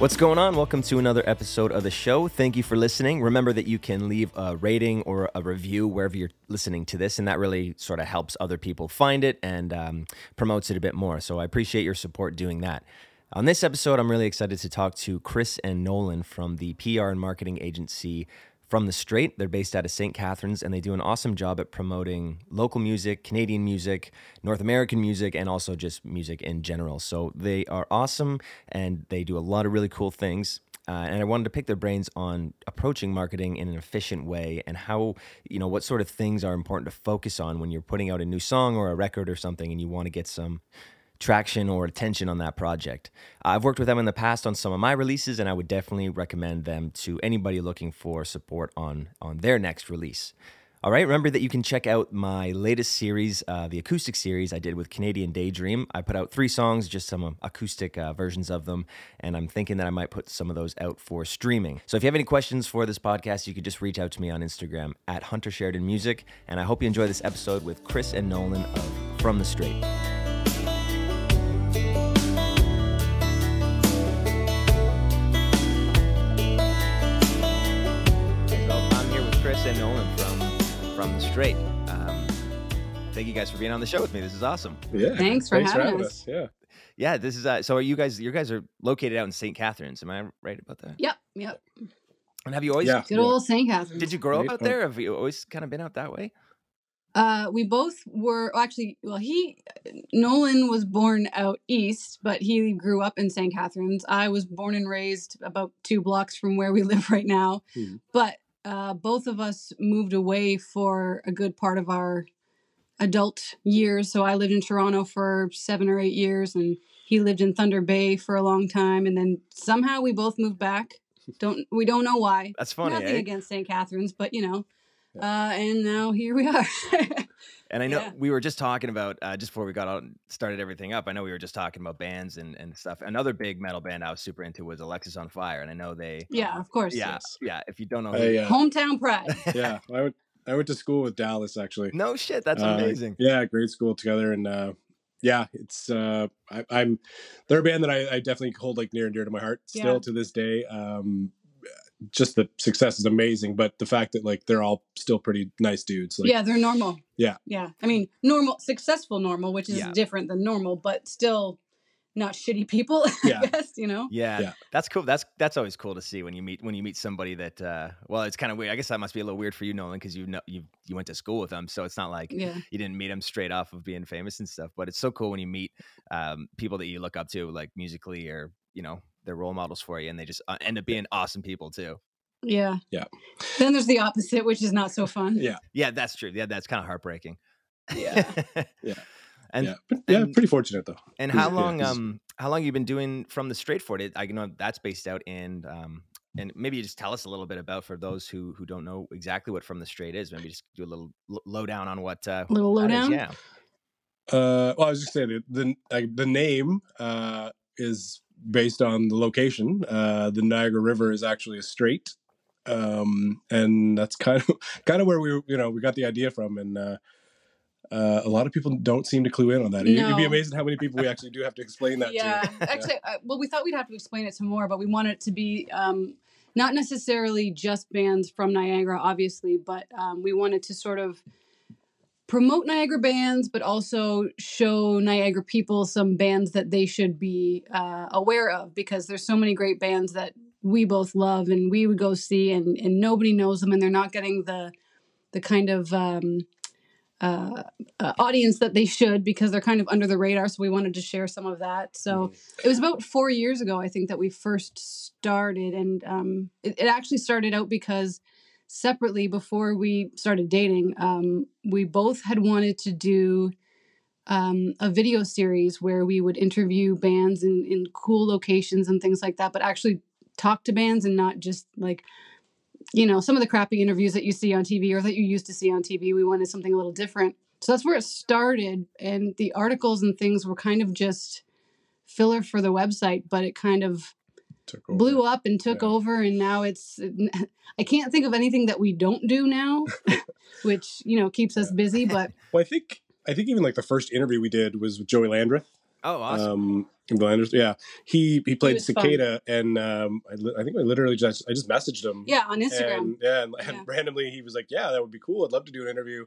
What's going on? Welcome to another episode of the show. Thank you for listening. Remember that you can leave a rating or a review wherever you're listening to this, and that really sort of helps other people find it and um, promotes it a bit more. So I appreciate your support doing that. On this episode, I'm really excited to talk to Kris and Nolan from the PR and marketing agency from the Strait. They're based out of St. Catharines and they do an awesome job at promoting local music, Canadian music, North American music, and also just music in general. So they are awesome and they do a lot of really cool things. Uh, and I wanted to pick their brains on approaching marketing in an efficient way and how, you know, what sort of things are important to focus on when you're putting out a new song or a record or something and you want to get some traction or attention on that project. I've worked with them in the past on some of my releases, and I would definitely recommend them to anybody looking for support on on their next release. All right, remember that you can check out my latest series, uh, the acoustic series I did with Canadian Daydream. I put out three songs, just some uh, acoustic uh, versions of them, and I'm thinking that I might put some of those out for streaming. So if you have any questions for this podcast, you could just reach out to me on Instagram at Hunter Sheridan Music, and I hope you enjoy this episode with Kris and Nolan of From the Strait. Kris Nolan from from the Strait. Um, thank you guys for being on the show with me. This is awesome. Yeah, thanks for, thanks having, for having us. us. Yeah, yeah. This is uh, so. Are you guys? You guys are located out in St. Catharines. Am I right about that? Yep. Yep. And have you always? Yeah. Good yeah. old St. Catharines. Did you grow up out there? Have you always kind of been out that way? Uh, we both were actually. Well, he Nolan was born out east, but he grew up in St. Catharines. I was born and raised about two blocks from where we live right now. Hmm. But uh, both of us moved away for a good part of our adult years. So I lived in Toronto for seven or eight years, and he lived in Thunder Bay for a long time. And then somehow we both moved back. Don't we don't know why. That's funny. Nothing eh? against St. Catharines, but you know. Uh, and now here we are. And I know yeah. we were just talking about uh, just before we got out and started everything up. I know we were just talking about bands and, and stuff. Another big metal band I was super into was Alexisonfire, and I know they. Yeah, of course. Yeah, yes. yeah. If you don't know, I, uh, hometown pride. yeah, I went. I went to school with Dallas actually. No shit, that's uh, amazing. Yeah, grade school together, and uh, yeah, it's uh, I, am they're a band that I, I, definitely hold like near and dear to my heart still yeah. to this day. Um, just the success is amazing, but the fact that like they're all still pretty nice dudes. Like, yeah, they're normal. Yeah. Yeah. I mean, normal, successful normal, which is yeah. different than normal, but still not shitty people, yeah. I guess, you know? Yeah. yeah. That's cool. That's that's always cool to see when you meet when you meet somebody that uh well, it's kind of weird. I guess that must be a little weird for you, Nolan, because you know you you went to school with them. So it's not like yeah. you didn't meet them straight off of being famous and stuff. But it's so cool when you meet um people that you look up to, like musically or, you know, they're role models for you and they just uh, end up being awesome people too. Yeah. Yeah. Then there's the opposite, which is not so fun. Yeah. Yeah, that's true. Yeah, that's kind of heartbreaking. Yeah. yeah. And yeah, but, yeah, and, pretty fortunate though. And how long yeah, um how long you been doing from the strait for it? I know that's based out in um and maybe you just tell us a little bit about for those who who don't know exactly what from the strait is. Maybe just do a little lowdown on what uh little lowdown. Yeah. Uh, well, I was just saying the the, like, the name uh, is based on the location. Uh, the Niagara River is actually a strait, um, and that's kind of kind of where we you know we got the idea from, and uh, uh, a lot of people don't seem to clue in on that. No. It'd be amazing how many people we actually do have to explain that yeah. to. actually, uh, well, we thought we'd have to explain it some more, but we want it to be um, not necessarily just bands from Niagara, obviously, but um, we wanted to sort of promote Niagara bands, but also show Niagara people some bands that they should be uh, aware of because there's so many great bands that we both love and we would go see and, and nobody knows them and they're not getting the the kind of um, uh, uh, audience that they should because they're kind of under the radar. So we wanted to share some of that. So mm. it was about four years ago, I think, that we first started, and um, it, it actually started out because separately before we started dating, um, we both had wanted to do um, a video series where we would interview bands in, in cool locations and things like that, but actually talk to bands and not just like, you know, some of the crappy interviews that you see on TV or that you used to see on TV. We wanted something a little different. So that's where it started. And the articles and things were kind of just filler for the website, but it kind of blew up and took yeah. over and now it's i can't think of anything that we don't do now which you know keeps us busy but well i think i think even like the first interview we did was with joey landreth Oh, awesome. Um, in yeah, he he played was fun. Cicada, and um, I, li- I think I literally just I just messaged him. Yeah, on Instagram. And, yeah, and, and Yeah. randomly he was like, "Yeah, that would be cool. I'd love to do an interview."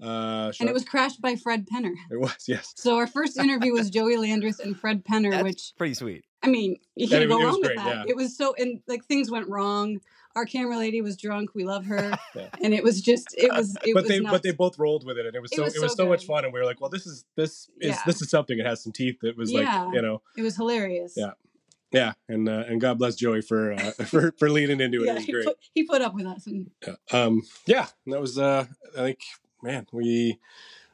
Uh, and it was crashed by Fred Penner. it was yes, So our first interview was Joey Landreth and Fred Penner, That's which pretty sweet. I mean, you can't it go it wrong with that. yeah. It was so and like things went wrong. Our camera lady was drunk. We love her, Yeah. and it was just it was it was but was they nuts. but they both rolled with it, and it was It so was it was so so much fun, and we were like, "Well, this is this is Yeah. this is something. It has some teeth." That was like you know, it was hilarious. Yeah. yeah, and uh, and God bless Joey for uh, for for leaning into it. yeah. it was He put, he put up with us, and Yeah. Um, yeah, and that was uh, I think, man, we,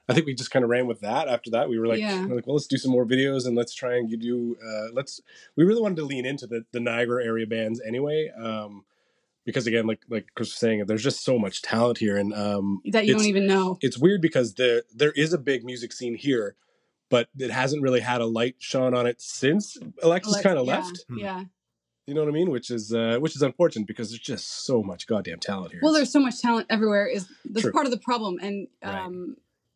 I think we just kind of ran with that. After that, we were like, Yeah. we're like, well, let's do some more videos and let's try and do. Uh, let's. We really wanted to lean into the the Niagara area bands anyway, um, because again, like like Kris was saying, there's just so much talent here, and um, that you don't even know. It's weird because there there is a big music scene here. But it hasn't really had a light shone on it since Alexis Like, kind of yeah, left. Hmm. Yeah. You know what I mean? Which is uh, which is unfortunate because there's just so much goddamn talent here. Well, there's so much talent everywhere. Is that's True. part of the problem, and Right.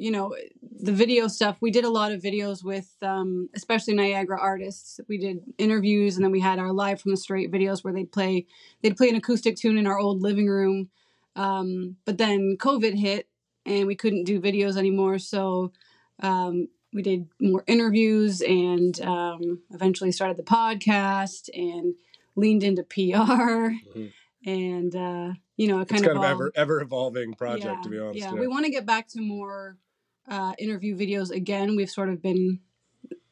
You know, the video stuff. We did a lot of videos with, um, especially Niagara artists. We did interviews, and then we had our live from the strait videos where they'd play they'd play an acoustic tune in our old living room. Um, but then COVID hit, and we couldn't do videos anymore. So um, we did more interviews, and um, eventually started the podcast and leaned into PR. Mhm. And uh, you know, it it's kind, kind of evolved. ever ever evolving project Yeah, to be honest. Yeah, yeah. we want to get back to more uh, interview videos again. We've sort of been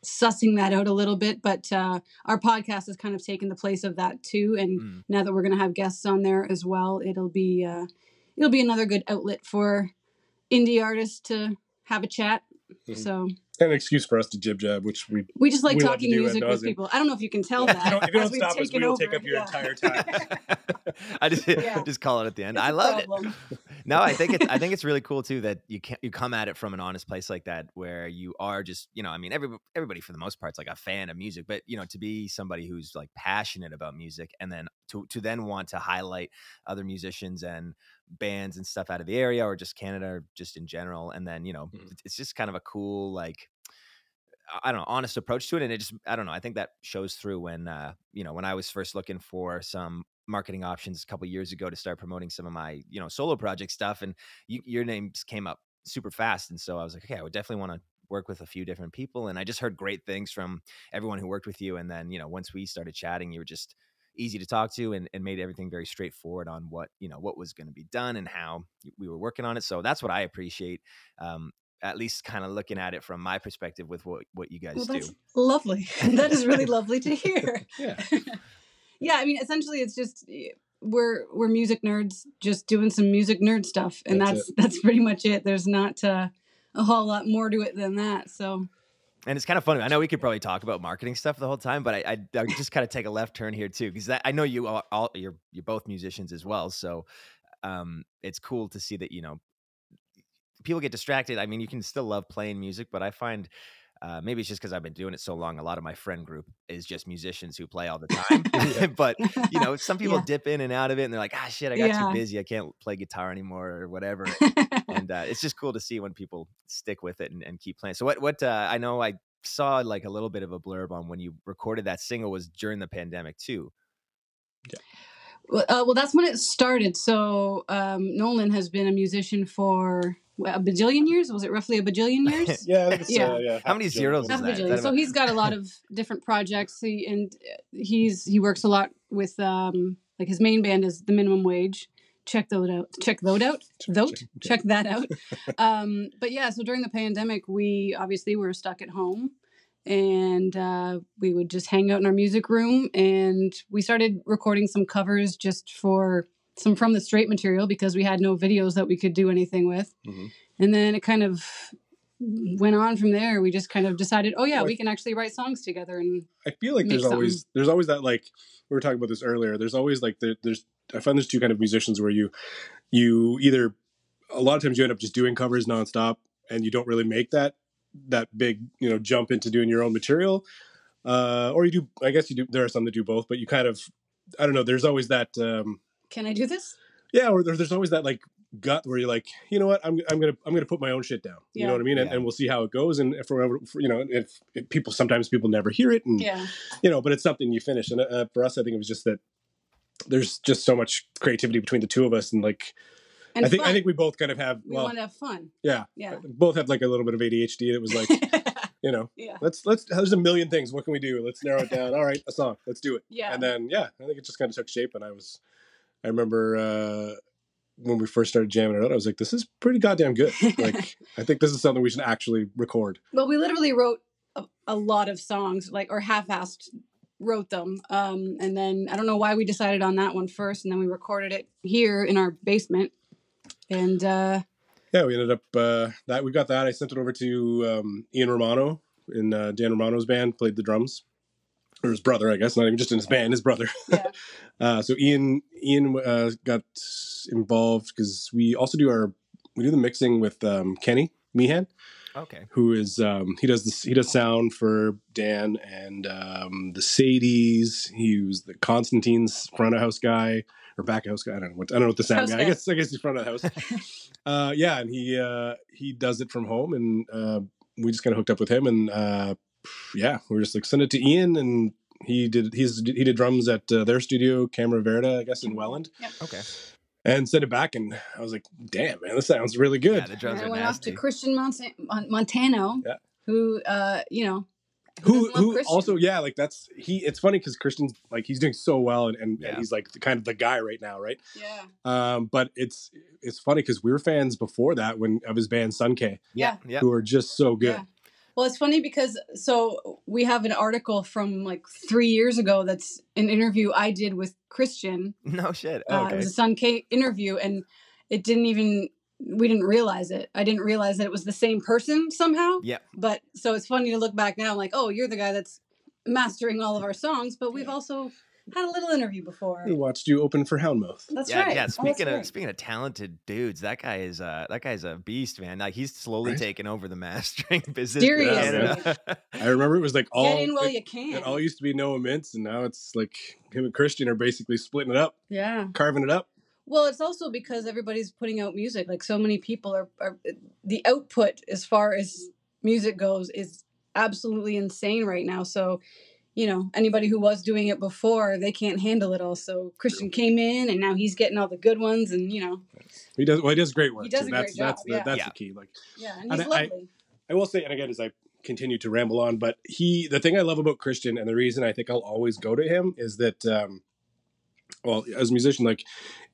sussing that out a little bit, but uh, our podcast has kind of taken the place of that too. And Mm. now that we're going to have guests on there as well, it'll be uh, it'll be another good outlet for indie artists to have a chat. Mhm. So an excuse for us to jib jab, which we we just like We talking do music with people. I don't know if you can tell If you that. don't- if you don't we've stop us, we will take over. up your Yeah. entire time. I just Yeah. just call it at the end. It's I a loved it. No, I think it's I think it's really cool too that you can you come at it from an honest place like that where you are just you know I mean every everybody for the most part is like a fan of music but you know to be somebody who's like passionate about music and then to to then want to highlight other musicians and bands and stuff out of the area or just Canada or just in general and then you know Mhm. it's just kind of a cool like I don't know, honest approach to it. And it just, I don't know, I think that shows through when, uh, you know, when I was first looking for some marketing options a couple years ago to start promoting some of my, you know, solo project stuff. And you, your names came up super fast. And so I was like, okay, I would definitely want to work with a few different people. And I just heard great things from everyone who worked with you. And then, you know, once we started chatting, you were just easy to talk to and, and made everything very straightforward on what, you know, what was going to be done and how we were working on it. So that's what I appreciate. Um, at least kind of looking at it from my perspective with what, what you guys Well, do. lovely. that is really lovely to hear. Yeah. yeah, I mean, essentially, it's just eh, we're we're music nerds, just doing some music nerd stuff, and That's that's that's, pretty much it. There's not uh, a whole lot more to it than that. So And it's kind of funny. I know we could probably talk about marketing stuff the whole time, but I, I, I just kind of take a left turn here too, because I know you all, all you're you're both musicians as well. So um, it's cool to see that you know people get distracted. I mean, you can still love playing music, but I find uh, maybe it's just because I've been doing it so long. A lot of my friend group is just musicians who play all the time. but you know, some people Yeah. dip in and out of it, and they're like, "Ah, shit, I got Yeah. too busy. I can't play guitar anymore, or whatever." and uh, it's just cool to see when people stick with it and, and keep playing. So what what uh, I know I saw like a little bit of a blurb on when you recorded that single was during the pandemic too. Well, uh, well, that's when it started. So um, Nolan has been a musician for what, a bajillion years. Was it roughly a bajillion years? Yeah, I think it's, Yeah. Uh, yeah. How many half a zeros joke. is Half a that? Is bajillion. that So he's got a lot of different projects. He and uh, he's he works a lot with um, like his main band is the minimum wage. Check those out. Check those out. Those. check- Check that out. um, but yeah, so during the pandemic, we obviously were stuck at home, and uh, we would just hang out in our music room, and we started recording some covers just for some from the strait material because we had no videos that we could do anything with, Mhm. and then it kind of went on from there. We just kind of decided, oh yeah, we can actually write songs together, and I feel like there's something. always there's always that like we were talking about this earlier. There's always like there, there's I find there's two kind of musicians where you you either a lot of times you end up just doing covers nonstop and you don't really make that that big you know jump into doing your own material, uh, or you do. I guess you do. There are some that do both, but you kind of I don't know. There's always that. Um, can I do this? yeah, or there, there's always that like gut where you're like, you know what, I'm I'm gonna I'm gonna put my own shit down. You know what I mean? And, Yeah. and we'll see how it goes. And if for, for you know, if, if people sometimes people never hear it, and Yeah. you know, but it's something you finish. And uh, for us, I think it was just that there's just so much creativity between the two of us, and like And I think I think we both kind of have we well, want to have fun. yeah, Yeah. both have like a little bit of ADHD. And it was like, you know, yeah. let's let's there's a million things. What can we do? Let's narrow it down. All right, a song. Let's do it. Yeah. And then yeah, I think it just kind of took shape. And I was, I remember uh when we first started jamming it out, I was like, this is pretty goddamn good. Like I think this is something we should actually record. Well, we literally wrote a, a lot of songs, like or half-assed wrote them, um, and then I don't know why we decided on that one first, and then we recorded it here in our basement, and uh, Yeah, we ended up uh that we got that. I sent it over to um Ian Romano in uh, Dan Romano's band, played the drums. Or his brother, I guess, not even just in his band, his brother. Yeah. uh, so Ian Ian uh, got involved because we also do our we do the mixing with um, Kenny Meehan, Okay. who is um, he does this he does sound for Dan and um, the Sadies. He was the Constantine's front of house guy or back of house guy. I don't know what I don't know what the sound House guy. I guess I guess he's front of the house. uh, yeah, and he uh, he does it from home, and uh, we just kind of hooked up with him, and uh, yeah, we were just like send it to Ian, and he did he's he did drums at uh, their studio, Camera Verde, I guess in Welland, Yep. Okay. and sent it back, and I was like, damn man, this sounds really good. Yeah, the And drums I are went off to. Christian Monta- Montano, Yeah. who uh, you know, who doesn't who Christian? also yeah like that's he it's funny because christian's like he's doing so well and, and, Yeah. and he's like the, kind of the guy right now right yeah, um but it's it's funny because we were fans before that when of his band sun k Yeah. Yeah. who are just so good Yeah. Well, it's funny because so we have an article from like three years ago that's an interview I did with Christian. No shit. Uh, Okay. It was a Sun K interview, and it didn't even we didn't realize it. I didn't realize that it was the same person somehow. Yeah. But so it's funny to look back now. Like, oh, you're the guy that's mastering all of our songs, but we've also had a little interview before. we watched you open for houndmouth That's yeah, right. yeah. Oh, Speaking of right. speaking of talented dudes, that guy is uh that guy's a beast, man. Like he's slowly Right? taking over the mastering business. Seriously. in Canada. i remember it was like all Get in while it, you can. it all used to be noah mintz and now it's like him and christian are basically splitting it up yeah. carving it up Well, it's also because everybody's putting out music. Like so many people are, are the output as far as music goes is absolutely insane right now. So, you know, anybody who was doing it before, they can't handle it all. So Christian came in and now he's getting all the good ones and you know, he does well he does great work he does too. a that's great that's job, the, yeah. that's Yeah. the key like yeah, and And he's I- lovely. I will say, and again, as I continue to ramble on, but he, the thing I love about Christian, and the reason I think I'll always go to him is that, um, well, as a musician, like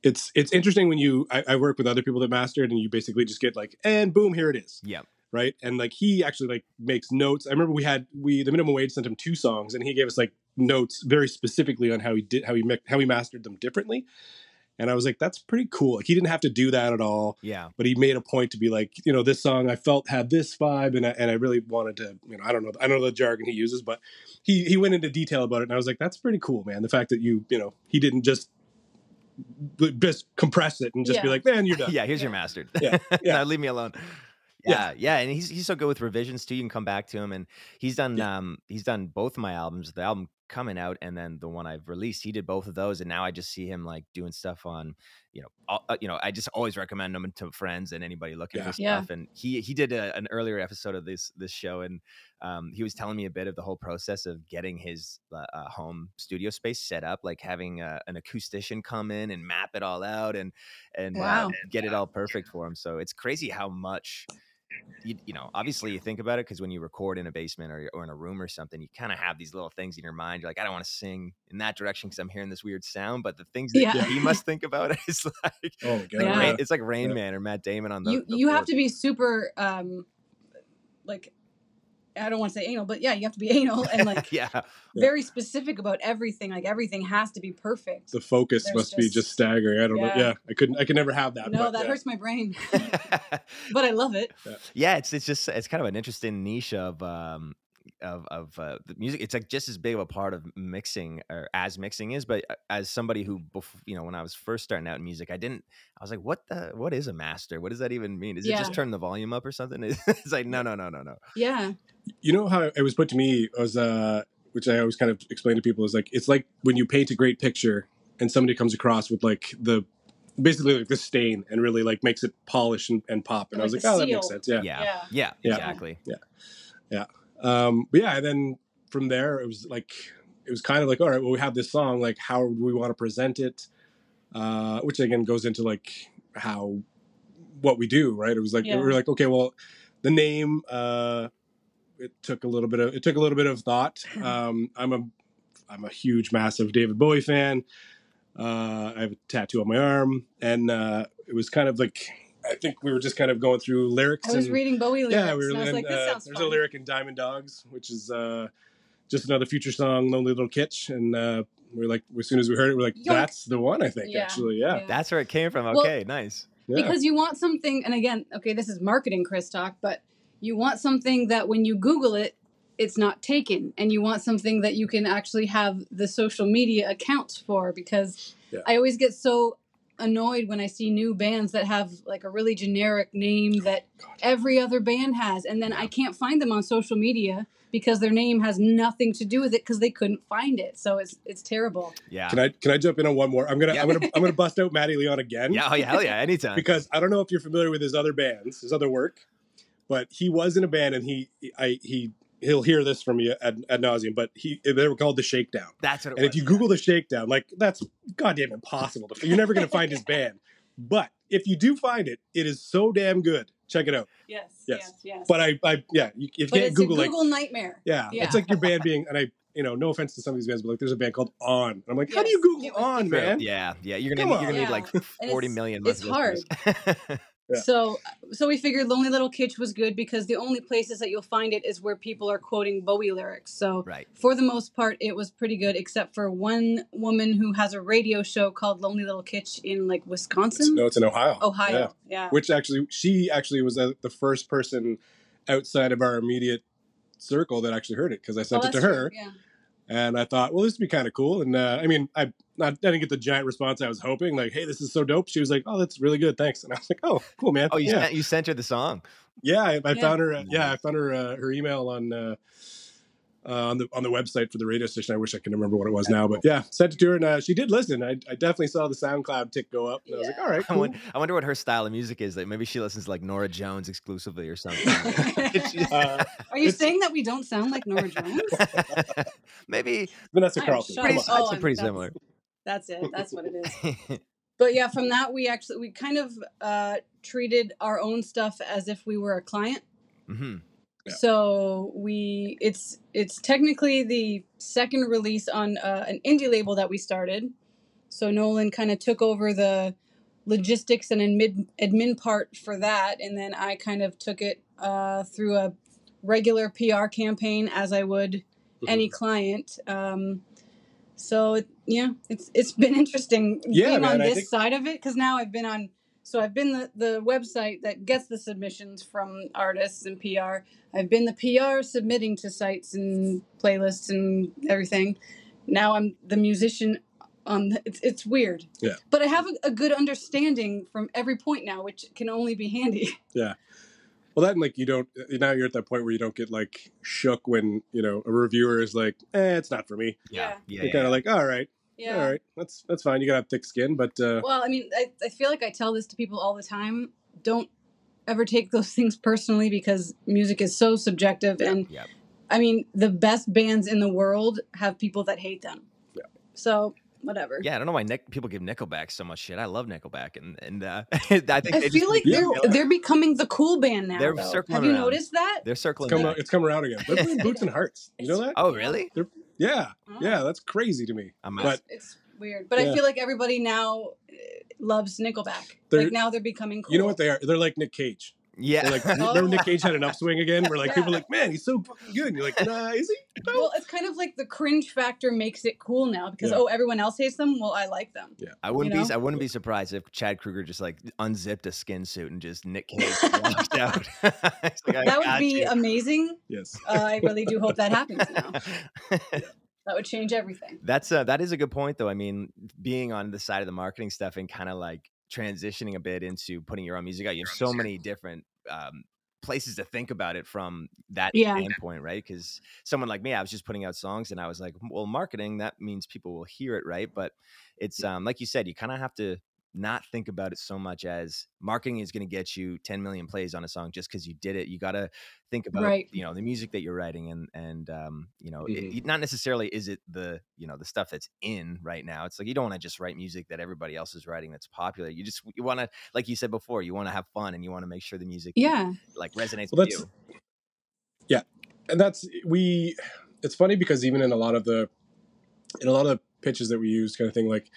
it's it's interesting when you I, I work with other people that mastered, and you basically just get like, and boom, here it is, yeah. Right? And like he actually like makes notes. I remember we had we the minimum wage sent him two songs, and he gave us like notes very specifically on how he did how he mi- how he mastered them differently. And I was like, that's pretty cool. Like he didn't have to do that at all Yeah. but he made a point to be like, you know, this song I felt had this vibe, and I, and I really wanted to, you know, I don't know, I don't know the jargon he uses, but he he went into detail about it, and I was like, that's pretty cool, man. The fact that you, you know, he didn't just just compress it and just be like, man, you're done. Yeah, here's your Yeah. mastered. Yeah, yeah. Now leave me alone. Yeah, yeah, and he's he's so good with revisions too. You can come back to him, and he's done um he's done both of my albums. The album coming out, and then the one I've released. He did both of those, and now I just see him like doing stuff on, you know, all, uh, you know. I just always recommend him to friends and anybody looking Yeah. for Yeah. stuff. And he he did a, an earlier episode of this this show, and um he was telling me a bit of the whole process of getting his uh, uh, home studio space set up, like having uh, an acoustician come in and map it all out and and Wow. uh, get it all perfect for him. So it's crazy how much you, you know, obviously you think about it because when you record in a basement or, or in a room or something, you kind of have these little things in your mind. You're like, I don't want to sing in that direction because I'm hearing this weird sound. But the things that Yeah. he must think about is like, Oh god, Yeah. Rain, it's like Rain Yeah. Man or Matt Damon on the. you the you have to be super um like I don't want to say anal, but yeah, you have to be anal and like yeah, very specific about everything. Like everything has to be perfect. the focus There's must be just just- staggering. I don't know. Yeah. Yeah, I couldn't. I could never have that. no, but, that yeah. hurts my brain, but I love it. yeah. It's it's just it's kind of an interesting niche of um of of uh, the music. It's like just as big of a part of mixing or as mixing is, but uh, as somebody who, bef- you know, when I was first starting out in music, I didn't. I was like, what the what is a master? What does that even mean? Is it just turn the volume up or something? It's like no no no no no. Yeah, you know how it was put to me was uh which i always kind of explain to people is like it's like when you paint a great picture and somebody comes across with like the basically like the stain and really like makes it polish and, and pop. And Like I was like, the oh, that makes sense. Yeah. Yeah. Yeah. Exactly. Yeah. Yeah. Exactly. Um, but yeah, and then from there, it was like, it was kind of like, all right, well, we have this song. Like, how do we want to present it? Uh, which again goes into like how, what we do, right? It was like, Yeah. we were like, okay, well, the name, uh, it took a little bit of, it took a little bit of thought. Um, I'm a, I'm a huge, massive David Bowie fan. Uh, I have a tattoo on my arm, and uh, it was kind of like I think we were just kind of going through lyrics. I was and, reading Bowie lyrics, yeah, we were. and I was like, this uh, sounds there's fun. a lyric in Diamond Dogs, which is uh, just another future song, "Lonely Little Kitsch," and uh, we're like, as soon as we heard it, we're like, Yoink. that's the one. I think Yeah. actually, yeah, Yeah. That's where it came from. Well, Okay. nice. yeah. because you want something and again okay this is marketing kris talk but you want something that when you google it it's not taken and you want something that you can actually have the social media accounts for because Yeah. i always get so annoyed when i see new bands that have like a really generic name oh that every other band has and then i can't find them on social media because their name has nothing to do with it because they couldn't find it so it's it's terrible Yeah. Can I can I jump in on one more? I'm gonna Yeah. I'm gonna I'm gonna bust out Matty Leon again. yeah. Oh yeah. Hell yeah. Anytime. because I don't know if you're familiar with his other bands, his other work, but he was in a band and he I he he'll hear this from you ad, ad nauseum, but he they were called the Shakedown. That's what it And was. if you Google the Shakedown, like that's goddamn impossible. To, you're never gonna find his band. But if you do find it, it is so damn good. Check it out. yes Yes. yes But I I yeah, you, you but can't it's Google a like google nightmare yeah, Yeah. it's like your band being and I you know no offense to some of these bands, but like there's a band called On. And I'm like, how do you Google On, man? Yeah. Yeah. You're gonna Come need, you're gonna on. need like 40 million. it's- million. it's monthly listeners. Yeah. So, so we figured "Lonely Little Kitsch" was good because the only places that you'll find it is where people are quoting Bowie lyrics. So, right. for the most part, it was pretty good, except for one woman who has a radio show called "Lonely Little Kitsch" in like Wisconsin, No, it's in Ohio. Ohio. Yeah. Yeah, which actually she actually was uh, the first person outside of our immediate circle that actually heard it because I Oh, sent it that's to her Yeah, and I thought, well, this would be kind of cool. And uh, I mean, I not I didn't get the giant response I was hoping. Like, hey, this is so dope. She was like, oh, that's really good, thanks. And I was like, oh, cool, man. Oh, you yeah, sent you sent her the song. yeah. I, I Yeah. found her. Uh, yeah, I found her uh, her email on. Uh, on the on the website for the radio station, I wish I could remember what it was now, but yeah, sent it to her and uh, she did listen. I, I definitely saw the SoundCloud tick go up, and I was like, Yeah. all right, I wonder, I wonder what her style of music is. Like maybe she listens to like Norah Jones exclusively or something. Uh, are you saying that we don't sound like Norah Jones? maybe Vanessa I'm Carlton, shocked. pretty. Oh, I'd I'm- pretty that's- similar. That's it. That's what it is. But yeah, from that we actually we kind of uh, treated our own stuff as if we were a client. hmm Yeah. So we it's it's technically the second release on uh, an indie label that we started. So Nolan kind of took over the logistics and admin admin part for that, and then I kind of took it uh, through a regular PR campaign as I would any client. Um, so it, yeah, it's it's been interesting Yeah, being man, on this think- side of it because now I've been on. So I've been the, the website that gets the submissions from artists and PR. I've been the PR submitting to sites and playlists and everything. Now I'm the musician on the, it's it's weird. Yeah. But I have a, a good understanding from every point now, which can only be handy. Yeah. Well, that like you don't now you're at that point where you don't get like shook when you know a reviewer is like, "Eh, it's not for me." Yeah. Yeah. you're kind of like, "All right, Yeah. all right, that's that's fine. You gotta have thick skin, but uh, Well, I mean, I, I feel like I tell this to people all the time. Don't ever take those things personally because music is so subjective. And Yeah. I mean, the best bands in the world have people that hate them. Yeah. So, whatever. Yeah, I don't know why Nick, people give Nickelback so much shit. I love Nickelback, and and uh, I think I they feel just, like they're they're becoming the cool band now. They're though. circling Have you noticed that? they're it's circling. come back. it's come around again. They're playing Boots and Hearts. You know that? Oh, really? Yeah, Oh. yeah, that's crazy to me. I'm But It's weird, but I feel like everybody now uh, loves Nickelback. They're- like now they're becoming cool. You know what they are? They're like Nick Cage. Yeah. They're like, Oh. remember Nick Cage had an upswing again? Where like Yeah. people are like, man, he's so fucking good. And you're like, nah, is he? No. Well, it's kind of like the cringe factor makes it cool now because Yeah. oh, everyone else hates them. Well, I like them. Yeah. I wouldn't you be. I wouldn't be surprised if Chad Kroeger just like unzipped a skin suit and just Nick Cage walked out. Like, That would be you. amazing. Yes. Uh, I really do hope that happens now. That would change everything. That's uh, that is a good point though. I mean, being on the side of the marketing stuff and kind of like transitioning a bit into putting your own music out. You have so many different um, places to think about it from that Yeah. standpoint, right? Because someone like me, I was just putting out songs and I was like, well, marketing that means people will hear it, right? But it's um, like you said, you kind of have to not think about it so much as marketing is going to get you 10 million plays on a song just because you did it. You got to think about Right. you know the music that you're writing and and um, you know Mhm. it- not necessarily is it the you know the stuff that's in right now. It's like you don't want to just write music that everybody else is writing that's popular. You just you want to like you said before, you want to have fun and you want to make sure the music Yeah. like resonates Well, with you. and that's we it's funny because even in a lot of the in a lot of the pitches that we use kind of thing like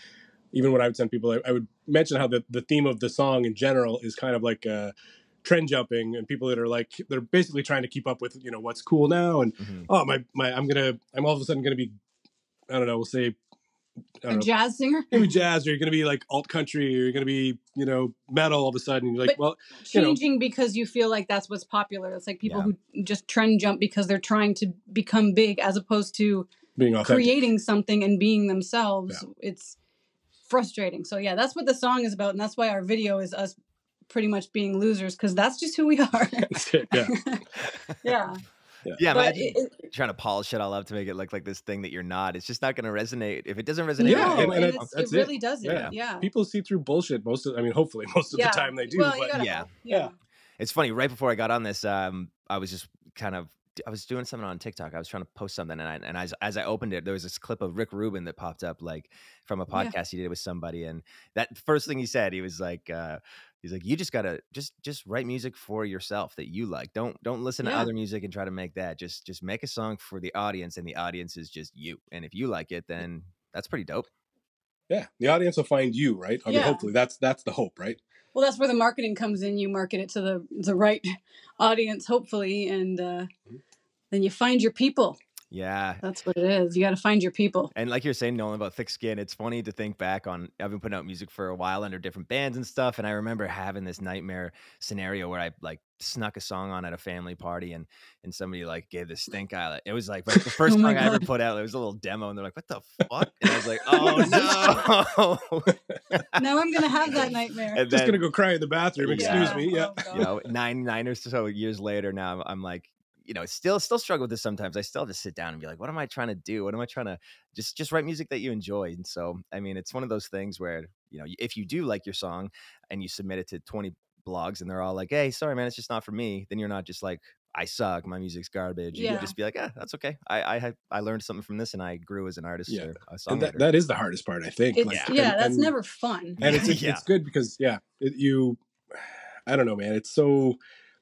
even when i would send people i, I would mention how the, the theme of the song in general is kind of like uh trend jumping and people that are like they're basically trying to keep up with you know what's cool now and Mhm. oh my my i'm gonna i'm all of a sudden gonna be i don't know we'll say a know, jazz singer. maybe jazz or you're gonna be like alt country or you're gonna be you know metal all of a sudden you're like But- well you know. changing because you feel like that's what's popular. It's like people Yeah. who just trend jump because they're trying to become big as opposed to being authentic creating something and being themselves. It's frustrating. So yeah, that's what the song is about and that's why our video is us pretty much being losers because that's just who we are. yeah yeah. Yeah, But imagine it, it, trying to polish it all up to make it look like this thing that you're not. It's just not going to resonate. If it doesn't resonate, Yeah, no, with and- you, and and it- that's it it. really doesn't. Yeah. Yeah. people see through bullshit most of i mean hopefully most of yeah. the time they do Well, but gotta Yeah. hope. yeah. it's funny. Right before I got on this, um, I was just kind of I was doing something on TikTok. I was trying to post something, and I and as as I opened it, there was this clip of Rick Rubin that popped up, like from a Yeah. podcast he did with somebody, and that first thing he said, he was like. uh He's like, you just gotta just just write music for yourself that you like. Don't don't listen to other music and try to make that. Just just make a song for the audience, and the audience is just you. And if you like it, then that's pretty dope. Yeah, the audience will find you, right? I mean, hopefully that's that's the hope, right? Well, that's where the marketing comes in. You market it to the the right audience, hopefully, and uh, Mm-hmm. then you find your people. Yeah, That's what it is. You got to find your people. And like you're saying, Nolan, about thick skin, it's funny to think back on. I've been putting out music for a while under different bands and stuff, and I remember having this nightmare scenario where I like snuck a song on at a family party, and and somebody like gave this stink eye. It was like but the oh first Oh my song I ever put out. It was a little demo, and they're like, "What the fuck?" And I was like, "Oh no!" now I'm gonna have that nightmare. and Just then, gonna go cry in the bathroom. Yeah. Excuse me. Oh, yeah. Oh, you know, nine nine or so years later, now I'm, I'm like, you know, still still struggle with this sometimes. I still just sit down and be like, what am I trying to do? What am I trying to just just write music that you enjoy? And so, I mean, it's one of those things where you know, if you do like your song and you submit it to 20 blogs and they're all like, hey, sorry man, it's just not for me. Then you're not just like. I suck. My music's garbage. You Yeah. can just be like, ah, that's okay. I I I learned something from this, and I grew as an artist Yeah. or a songwriter. And that, that is the hardest part, I think. It's, Like, yeah, and- that's and- never fun. And it's it's, Yeah. it's good because yeah, it, you. I don't know, man. It's so.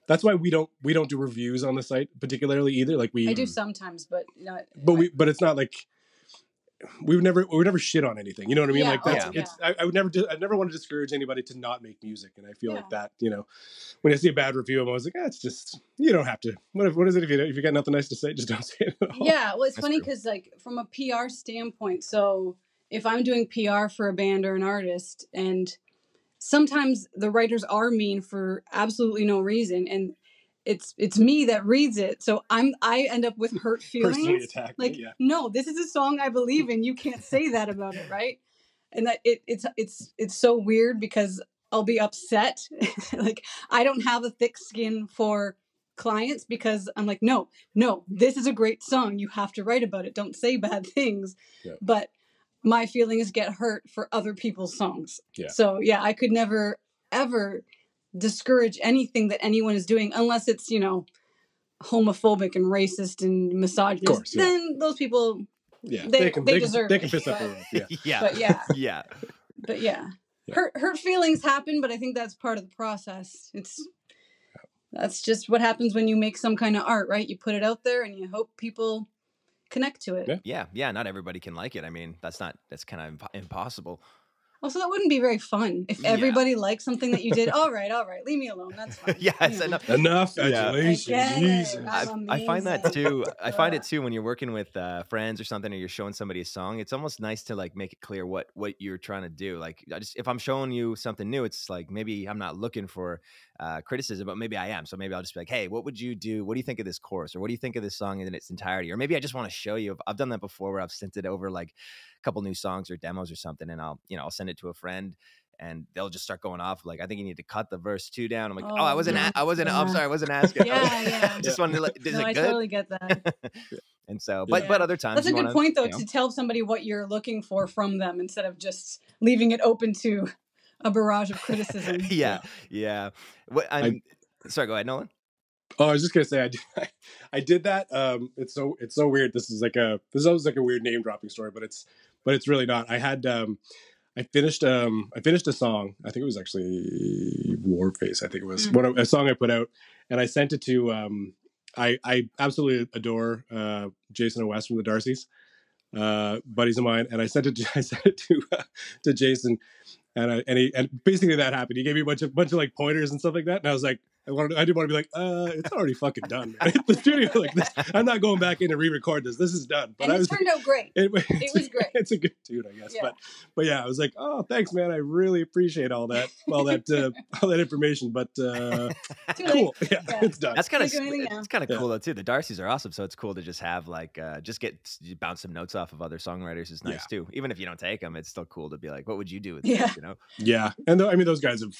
That's why we don't we don't do reviews on the site particularly either. Like we I do sometimes, but not. but we but it's not like we would never we would never shit on anything. You know what I mean? Yeah, like that's oh, it's I, I would never I never want to discourage anybody to not make music, and I feel like that you know when I see a bad review, I'm always like, ah, it's just you don't have to. What if, what is it if you if you got nothing nice to say, just don't say it at all. Yeah, well, it's That's funny because like from a PR standpoint, so if I'm doing PR for a band or an artist, and sometimes the writers are mean for absolutely no reason, and it's it's me that reads it, so I'm I end up with hurt Personally feelings. attacked. Like, me, yeah. no, this is a song I believe in. You can't say that about it, right? And that it it's it's it's so weird because I'll be upset. like I don't have a thick skin for clients because I'm like, no, no, this is a great song. You have to write about it. Don't say bad things. Yeah. But my feelings get hurt for other people's songs. Yeah. So yeah, I could never ever discourage anything that anyone is doing unless it's, you know, homophobic and racist and misogynist. course, yeah. Then those people Yeah, They- they, can they they, deserve can, they can piss up a roof. Yeah, yeah, but yeah. yeah. but yeah. Yeah. hurt hurt feelings happen but i think that's part of the process it's that's just what happens when you make some kind of art right you put it out there and you hope people connect to it Yeah. Yeah, yeah, not everybody can like it. I mean, that's not that's kind of imp- impossible. also that wouldn't be very fun if Yeah. everybody liked something that you did all right all right leave me alone that's fine yeah, you it's know. enough. enough Yeah. adulation. I. Jesus. I- I, I find that too. I find it too when you're working with uh, friends or something, or you're showing somebody a song. It's almost nice to like make it clear what what you're trying to do. Like, I just if I'm showing you something new, it's like maybe I'm not looking for uh, criticism, but maybe I am. So maybe I'll just be like, hey, what would you do? What do you think of this chorus, or what do you think of this song in its entirety? Or maybe I just want to show you. I've done that before, where I've sent it over like a couple new songs or demos or something, and I'll you know I'll send it to a friend. And they'll just start going off like I think you need to cut the verse two down. I'm like, oh, I Oh, wasn't, yeah. a- I wasn't, I'm sorry, I wasn't asking. Yeah, yeah. just wanted to. Let, is no, it I good? totally get that. and so, but but other times That's a good wanna, point, though, you know, to tell somebody what you're looking for from them instead of just leaving it open to a barrage of criticism. yeah, yeah. What, I'm, sorry, go ahead, Nolan. Oh, I was just gonna say I did, I did that. Um, it's so it's so weird. This is like a this is always like a weird name dropping story, but it's but it's really not. I had um, I finished um, I finished a song. I think it was actually Warface. I think it was Mm. one a song I put out, and I sent it to um, I I absolutely adore uh, Jason and Wes from the Darcys, uh, buddies of mine, and I sent it to, I sent it to uh, to Jason, and I, and he and basically that happened. He gave me a bunch of bunch of like pointers and stuff like that, and I was like, I wanted I didn't want to be like, uh, it's already fucking done. Right? the studio like this, I'm not going back in to re-record this. This is done. But and I it was turned out great. it, it's was a- great. It's a good tune, I guess. Yeah. But but yeah, I was like, oh, thanks, man. I really appreciate all that, all that, uh, all that information. But uh, cool, yeah, Yeah. it's done. That's kind of Can't do anything now. it's kind of Yeah. cool though too. The Darcys are awesome, so it's cool to just have like uh, just get bounce some notes off of other songwriters is nice too. Even if you don't take them, it's still cool to be like, what would you do with Yeah. this? You know? yeah, and th- I mean, those guys have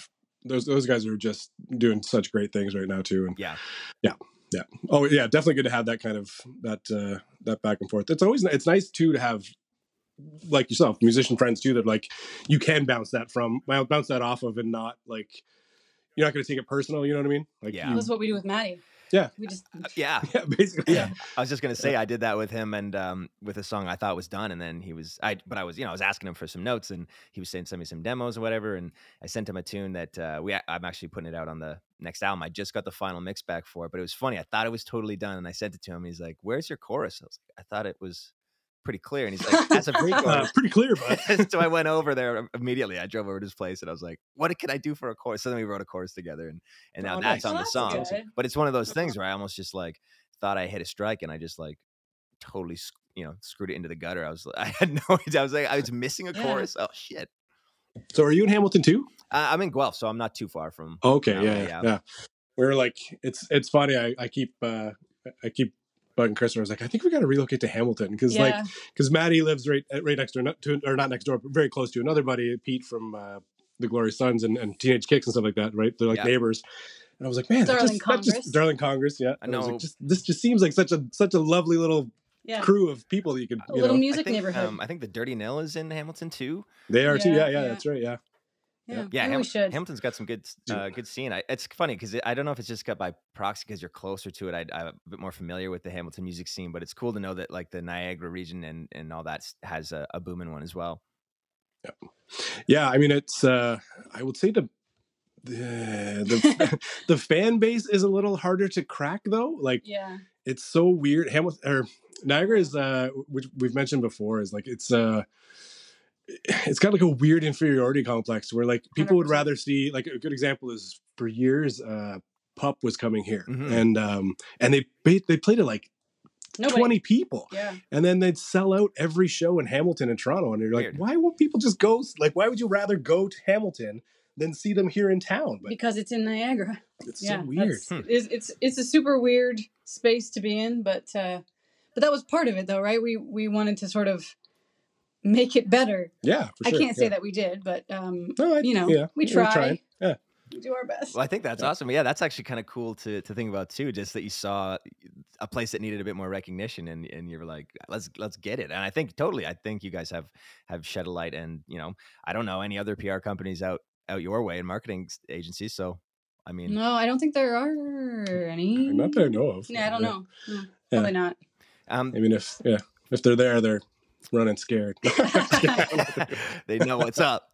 those those guys are just doing such great things right now too. And Yeah. Yeah, yeah. Oh yeah, definitely good to have that kind of that uh, that back and forth. It's always it's nice too to have like yourself, musician friends too, that like you can bounce that from bounce that off of and not like you're not going to take it personal. You know what I mean? Like Yeah. you- That's what we do with Maddie. Yeah. We just Uh, yeah. yeah, basically, yeah. I was just gonna say I did that with him and um, with a song I thought was done, and then he was I but I was you know I was asking him for some notes, and he was saying send me some demos or whatever, and I sent him a tune that uh, we I'm actually putting it out on the next album. I just got the final mix back for it, but it was funny. I thought it was totally done, and I sent it to him. He's like, "Where's your chorus?" I was like, "I thought it was pretty clear," and he's like, "That's a pre Uh, pretty clear, bud. so I went over there immediately. I drove over to his place and I was like, "What can I do for a chorus?" So then we wrote a chorus together, and and now Oh, that's nice. on Well, the that's song. good. But it's one of those things where I almost just like thought I hit a strike, and I just like totally you know screwed it into the gutter. I was I had no idea. I was like I was missing a Yeah. chorus. Oh shit! So are you in Hamilton too? Uh, I'm in Guelph, so I'm not too far from. Okay, No, yeah, yeah, yeah, yeah. yeah. We're like, it's it's funny. I I keep uh I keep bugging Kris. I was like, I think we got to relocate to Hamilton because like because Maddie lives right uh, right next door to or not next door, but very close to another buddy, Pete from uh, the Glorious Sons and, and Teenage Kicks and stuff like that. Right, they're like Yeah. neighbors. And I was like, man, that Darling just, that just Congress. Darling Congress, yeah. I And was know. like, just this just seems like such a such a lovely little yeah. crew of people that you could A you little know. music I think, neighborhood. um, I think the Dirty Nil is in Hamilton too. They are too. Yeah, Yeah, yeah, yeah. that's right. Yeah. Yeah, yeah Ham-. Hamilton's got some good uh, good scene. I, it's funny because I don't know if it's just got by proxy because you're closer to it. I, I'm a bit more familiar with the Hamilton music scene, but it's cool to know that like the Niagara region and and all that has a, a booming one as well. Yeah, I mean it's uh I would say the the the, the fan base is a little harder to crack though. Like yeah. it's so weird. Hamilton or Niagara is uh which we've mentioned before is like it's uh it's got like a weird inferiority complex where like people would 100%. rather see like a good example is for years uh Pup was coming here Mhm. and um and they they they played it like Nobody. 20 people Yeah. and then they'd sell out every show in Hamilton and Toronto. And you're like, Weird. why won't people just go? Like, why would you rather go to Hamilton than see them here in town? But Because it's in Niagara. it's yeah. so weird. Hmm. It's, it's it's a super weird space to be in, but uh but that was part of it though, right? We we wanted to sort of make it better. Yeah, for I can't say yeah. that we did, but um No, I- you know, yeah, we we're try. trying. Yeah. we do our best. Well, I think that's Yeah. awesome. Yeah, that's actually kind of cool to to think about too. Just that you saw a place that needed a bit more recognition, and and you were like, let's let's get it. And I think totally, I think you guys have have shed a light. And you know, I don't know any other PR companies out out your way and marketing agencies. So, I mean, No, I don't think there are any. Not that I know of. Yeah, I don't Yeah. know. No, probably not. um, I mean, if yeah, if they're there, they're running scared. they know what's up.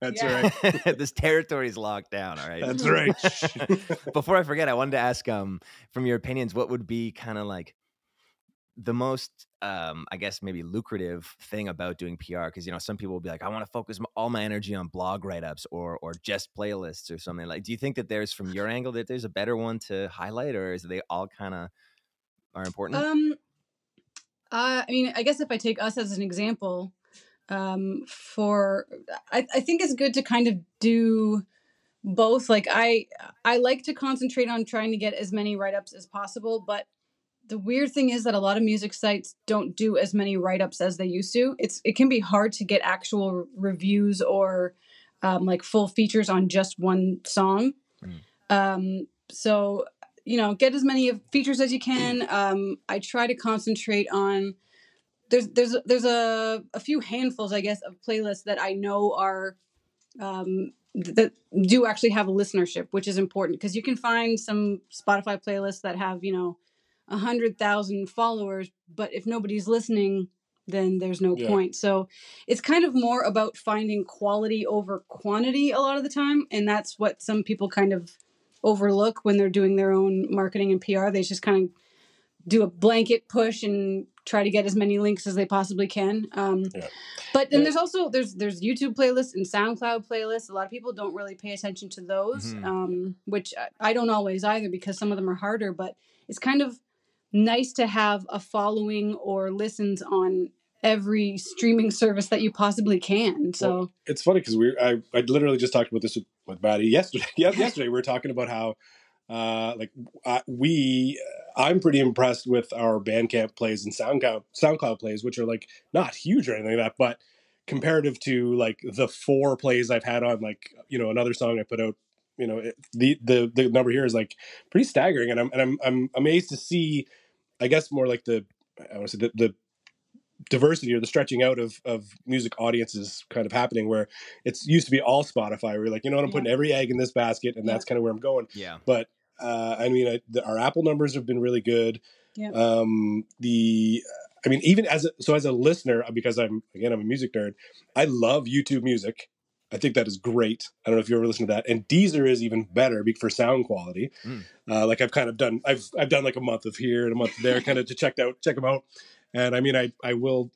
That's Yeah. right. this territory is locked down. All right. That's right. Before I forget, I wanted to ask, um, from your opinions, what would be kind of like the most, um, I guess, maybe lucrative thing about doing PR? Because you know, some people will be like, I want to focus all my energy on blog write ups or or just playlists or something. Like, do you think that there's, from your angle, that there's a better one to highlight, or is they all kind of are important? Um, uh, I mean, I guess if I take us as an example, um, for I, I think it's good to kind of do both. Like I, I like to concentrate on trying to get as many write ups as possible, but the weird thing is that a lot of music sites don't do as many write ups as they used to. It's it can be hard to get actual re- reviews or um, like full features on just one song. Mm. Um, so you know, get as many of- features as you can. Um, I try to concentrate on there's there's there's a a few handfuls, I guess, of playlists that I know are um, that do actually have a listenership, which is important because you can find some Spotify playlists that have you know a hundred thousand followers, but if nobody's listening, then there's no Yeah. point. So it's kind of more about finding quality over quantity a lot of the time, and that's what some people kind of overlook when they're doing their own marketing and PR. They just kind of do a blanket push and try to get as many links as they possibly can. Um, Yeah. But then there's also there's there's YouTube playlists and SoundCloud playlists. A lot of people don't really pay attention to those, Mhm. um, which I, I don't always either because some of them are harder. But it's kind of nice to have a following or listens on every streaming service that you possibly can. So it's funny because we I, I literally just talked about this with, with Maddie yesterday. Yesterday we were talking about how uh, like uh, we I'm pretty impressed with our Bandcamp plays and SoundCloud SoundCloud plays, which are like not huge or anything like that, but comparative to like the four plays I've had on like you know another song I put out, you know it, the the the number here is like pretty staggering, and I'm and I'm I'm amazed to see, I guess more like the I want to say the, the diversity or the stretching out of of music audiences kind of happening where it's used to be all Spotify. Where you're like, you know what, I'm Yeah. putting every egg in this basket, and Yeah. that's kind of where I'm going. Yeah. But uh, I mean, I, the, our Apple numbers have been really good. Yeah. Um, the I mean, even as a, so as a listener, uh, because I'm again I'm a music nerd, I love YouTube Music. I think that is great. I don't know if you ever listened to that. And Deezer is even better for sound quality. Mm. Uh, like I've kind of done, I've I've done like a month of here and a month there, kind of to check out check them out. And I mean, I I will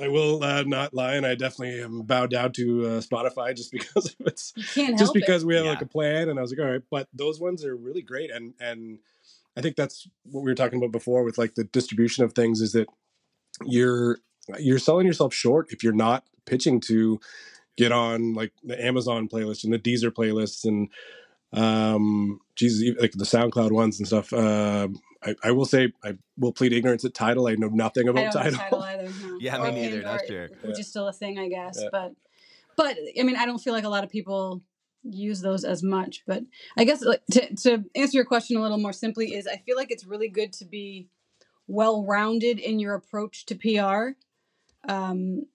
I will uh, not lie, and I definitely am bowed down to uh, Spotify just because of its you can't help just it. because we have Yeah. like a plan and i was like all right but those ones are really great and and i think that's what we were talking about before with like the distribution of things is that you're you're selling yourself short if you're not pitching to get on like the amazon playlist and the deezer playlists and um jesus like the soundcloud ones and stuff um I, I will say I will plead ignorance at Tidal. I know nothing I about don't Tidal. Tidal either. No. Yeah, me neither, Pandora, that's true. Which is still a thing, I guess. Yeah. But but I mean, I don't feel like a lot of people use those as much. But I guess like, to to answer your question a little more simply is I feel like it's really good to be well rounded in your approach to PR. Um,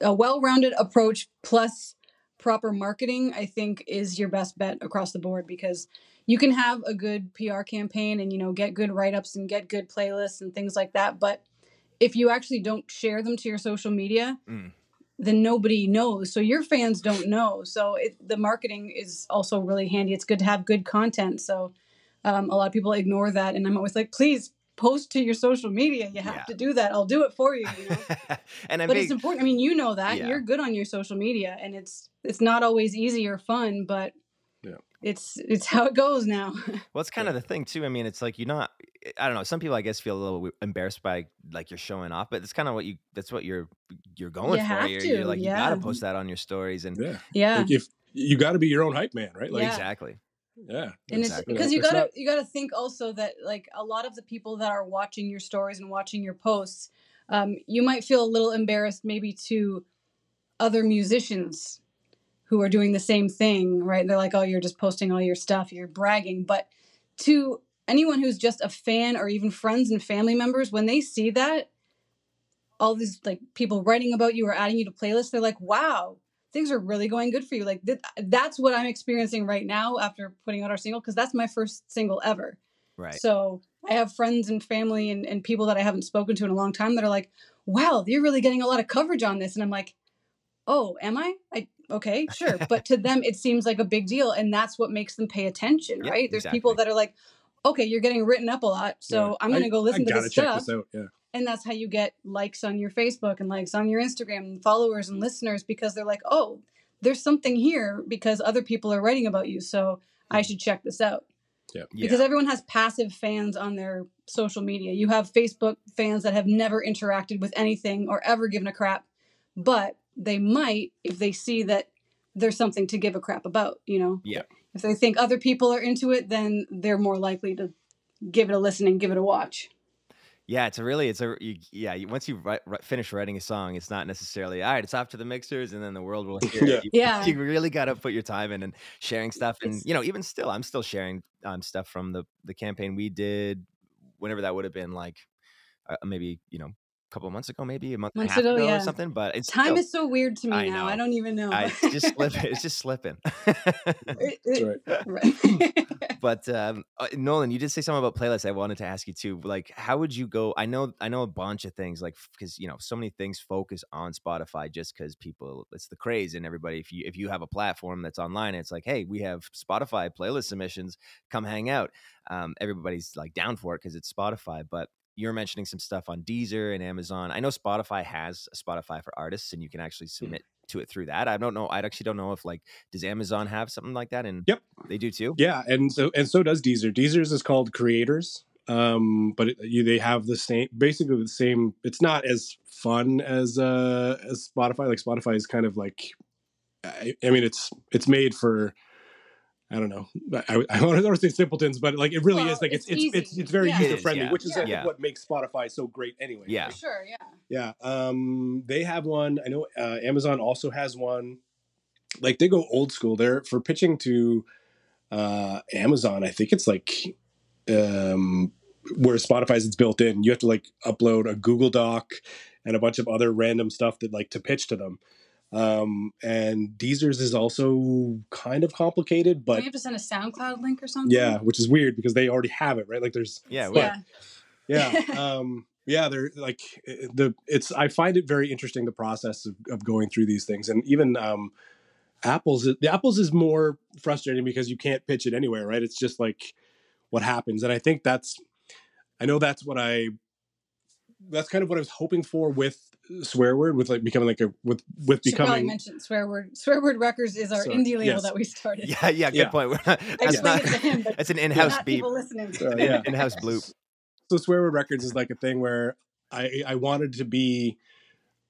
a well rounded approach plus proper marketing, I think, is your best bet across the board because you can have a good PR campaign and you know get good write ups and get good playlists and things like that, but if you actually don't share them to your social media, Mm. then nobody knows. So your fans don't know. So it, the marketing is also really handy. It's good to have good content. So um, a lot of people ignore that, and I'm always like, please post to your social media. You have Yeah. to do that. I'll do it for you. you know? and I'm but big, it's important. I mean, you know that Yeah. you're good on your social media, and it's it's not always easy or fun, but. It's it's how it goes now. Well, it's kind of the thing too. I mean, it's like you're not. I don't know. Some people, I guess, feel a little embarrassed by like you're showing off, but it's kind of what you. That's what you're you're going You for. have you're, to, you're like you gotta post that on your stories and Yeah. yeah. Like if you got to be your own hype man, right? Like, Yeah. exactly. yeah. and it's Exactly. because you gotta not- you gotta think also that like a lot of the people that are watching your stories and watching your posts um, you might feel a little embarrassed maybe to other musicians who are doing the same thing right? They're like oh you're just posting all your stuff. You're bragging. But to anyone who's just a fan or even friends and family members when they see that all these like people writing about you or adding you to playlists they're like wow things are really going good for you. Like th- that's what i'm experiencing right now after putting out our single because that's my first single ever. Right. so i have friends and family and, and people that i haven't spoken to in a long time that are like wow you're really getting a lot of coverage on this. And i'm like oh am i? I okay sure but to them it seems like a big deal and that's what makes them pay attention Yeah, right there's people that are like okay you're getting written up a lot so Yeah. i'm gonna go listen I to this stuff this out. Yeah. and that's how you get likes on your Facebook and likes on your Instagram and followers and listeners because they're like, oh, there's something here because other people are writing about you. So I mm-hmm. should check this out. Yeah. Because everyone has passive fans on their social media. You have Facebook fans that have never interacted with anything or ever given a crap, but they might if they see that there's something to give a crap about, you know? Yeah. If they think other people are into it, then they're more likely to give it a listen and give it a watch. Yeah, it's a really, it's a, you, yeah. You, once you write, write, finish writing a song, it's not necessarily all right. It's off to the mixers, and then the world will hear Yeah. it. You, Yeah. you really got to put your time in and sharing stuff, and It's- you know, even still, I'm still sharing um, stuff from the the campaign we did, whenever that would have been, like uh, maybe you know, a couple months ago, maybe a month Months and a half ago, ago yeah. or something. But it's Time still- is so weird to me I now. I don't even know. I, it's just slipping. It's just slipping. It- it- That's right. right. but um, uh, Nolan, you did say something about playlists. I wanted to ask you too. Like, how would you go? I know, I know a bunch of things. Like, because you know, so many things focus on Spotify just because people, it's the craze, and everybody. If you if you have a platform that's online, it's like, hey, we have Spotify playlist submissions. Come hang out. Um, everybody's like down for it because it's Spotify. But you're mentioning some stuff on Deezer and Amazon. I know Spotify has a Spotify for artists, and you can actually submit to it through that. I don't know. I actually don't know if like does Amazon have something like that? And Yep. they do too. Yeah, and so and so does Deezer. Deezer's is called Creators, um, but it, you, they have the same, basically the same. It's not as fun as uh, as Spotify. Like Spotify is kind of like, I, I mean, it's it's made for. I don't know. I, I don't want to say simpletons, but like it really Well, is like it's it's it's it's, it's very Yeah. User friendly, yeah. which is I think Yeah. what makes Spotify so great anyway. Yeah. For sure, yeah. Yeah. Um, they have one. I know uh, Amazon also has one. Like they go old school. They're for pitching to uh, Amazon. I think it's like um, where Spotify's it's built in. You have to like upload a Google Doc and a bunch of other random stuff that like to pitch to them. Um, and Deezer's is also kind of complicated, Don't but you have to send a SoundCloud link or something? yeah, which is weird because they already have it, right? Like there's Yeah, But- Yeah. yeah um yeah they're like the it's i find it very interesting the process of, of going through these things and even um apples the apples is more frustrating because you can't pitch it anywhere right it's just like what happens and i think that's i know that's what i that's kind of what i was hoping for with swear word with like becoming like a with with Should probably becoming mention Swear Word. Swear Word Records is our Sorry. indie label Yes. that we started. Yeah, yeah, good Yeah. point. We're not, that's not. it to him, but It's an in-house not beep. people listening. Uh, yeah. in-house bloop. so swear word records is like a thing where I I wanted to be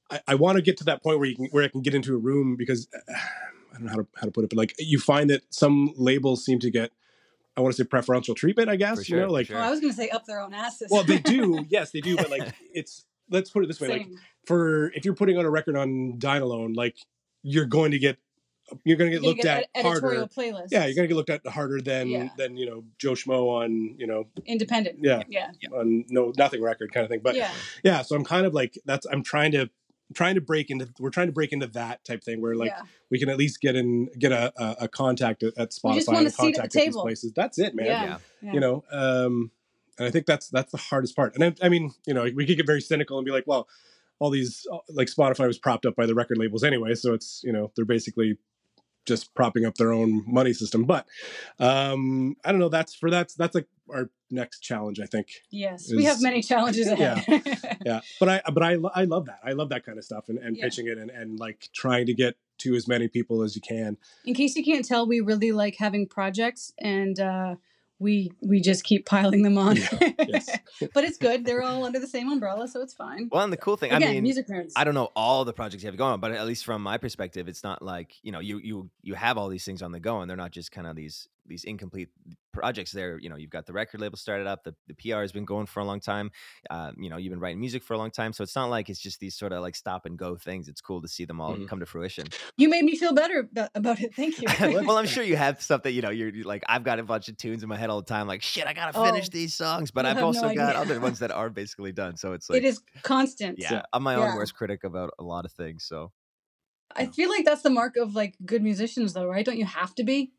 I, I want to get to that point where you can where I can get into a room because uh, I don't know how to how to put it, but like you find that some labels seem to get I want to say preferential treatment, I guess. For you know, like sure. Well, I was going to say up their own asses. well they do, yes, they do, but like it's let's put it this way, like for if you're putting on a record on Dine Alone, like you're going to get you're going to get You looked get at ed- editorial harder. playlists. Yeah, you're going to get looked at harder than Yeah. than you know Joe Schmo on you know independent. yeah Yeah. on no nothing record kind of thing. But yeah. yeah so i'm kind of like that's i'm trying to trying to break into we're trying to break into that type thing where like yeah. we can at least get in get a a, a contact at, at spotify We just want and a seat at the contact at these places that's it man Yeah. Yeah. yeah. you know um and i think that's that's the hardest part and I, I mean you know we could get very cynical and be like well all these uh, like spotify was propped up by the record labels anyway so it's you know they're basically just propping up their own money system but um i don't know that's for that's that's like our next challenge i think Yes. We have many challenges ahead. yeah but i but i i love that i love that kind of stuff and, and Yeah. pitching it and, and like trying to get to as many people as you can In case you can't tell, we really like having projects and uh, we we just keep piling them on. yes. but it's good. They're all under the same umbrella, so it's fine. Well, and the cool thing, Again, I mean, music nerds. I don't know all the projects you have going on, but at least from my perspective, it's not like you know you you you have all these things on the go, and they're not just kind of these these incomplete projects. There, you know, you've got the record label started up, the the PR has been going for a long time. Uh, you know, you've been writing music for a long time, so it's not like it's just these sort of like stop and go things. It's cool to see them all Mhm. come to fruition. you made me feel better about, about it. Thank you. well, I'm sure you have stuff that you know you're, you're like I've got a bunch of tunes in my head all the time. Like shit, I gotta finish Oh, these songs, but I've have no also got other ones that are basically done. So it's like it is constant. yeah, I'm my own Yeah. worst critic about a lot of things. So I feel like that's the mark of like good musicians, though, right? Don't you have to be?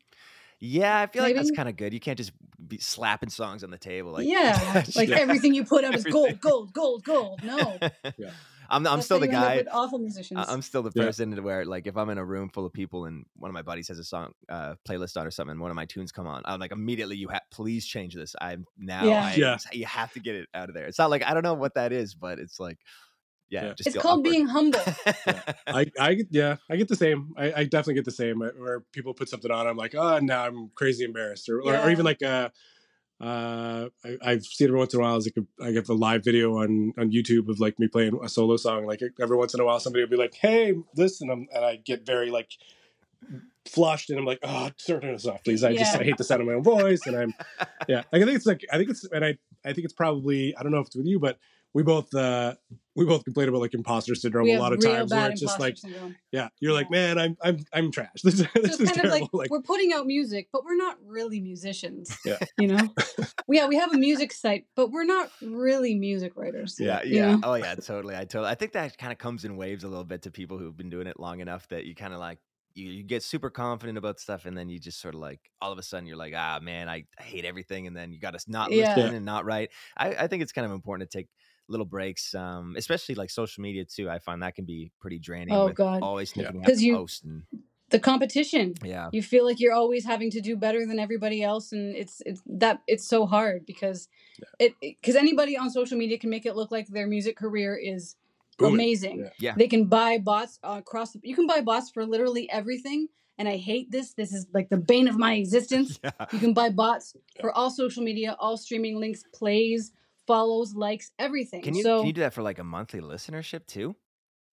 Yeah, I feel like that's kind of good. You can't just be slapping songs on the table. Like yeah, like Yeah. everything you put out is gold, gold, gold, gold. No, Yeah. I'm I'm still the you end up guy. awful musicians. I- I'm still the person to where like if I'm in a room full of people and one of my buddies has a song uh, playlist on or something, and one of my tunes come on, I'm like immediately you have please change this. I'm now Yeah. I, Yeah. you have to get it out of there. It's not like I don't know what that is, but it's like yeah, Yeah. just it's called awkward. being humble. I, I get yeah, I get the same. I, I definitely get the same. uh, Where people put something on, I'm like, oh, now I'm crazy embarrassed, or, or, or even like uh, uh, I, I've seen every once in a while. Is like a, I get a live video on on YouTube of like me playing a solo song. Like every once in a while, somebody will be like, "Hey, listen," and, and I get very like flushed, and I'm like, "Oh, turn this off, please." I just I hate the sound of my own voice, and I'm yeah. Like, I think it's like I think it's and I I think it's probably I don't know if it's with you, but we both uh we both complain about like imposter syndrome we a lot of times where bad it's just like syndrome. yeah you're like man i'm i'm i'm trash this, So this it's is kind of terrible like, like, we're putting out music, but we're not really musicians. Yeah. You know? yeah, we have a music site, but we're not really music writers. Yeah, you yeah. know? Oh yeah, totally. I totally. I think that kind of comes in waves a little bit to people who've been doing it long enough that you kind of like you, you get super confident about stuff, and then you just sort of like all of a sudden you're like, ah man, I hate everything, and then you got to not Yeah. listen Yeah. and not write. I, I think it's kind of important to take little breaks, um, especially like social media too. I find that can be pretty draining. Oh, God. always Yeah. thinking 'Cause to you- post and The competition. yeah, You feel like you're always having to do better than everybody else, and it's it's that it's so hard because it because anybody on social media can make it look like their music career is Booming. amazing. Yeah. Yeah. They can buy bots uh, across. The, you can buy bots for literally everything, and I hate this. This is like the bane of my existence. yeah. You can buy bots for all social media, all streaming links, plays, follows, likes, everything. Can you so can you do that for like a monthly listenership too?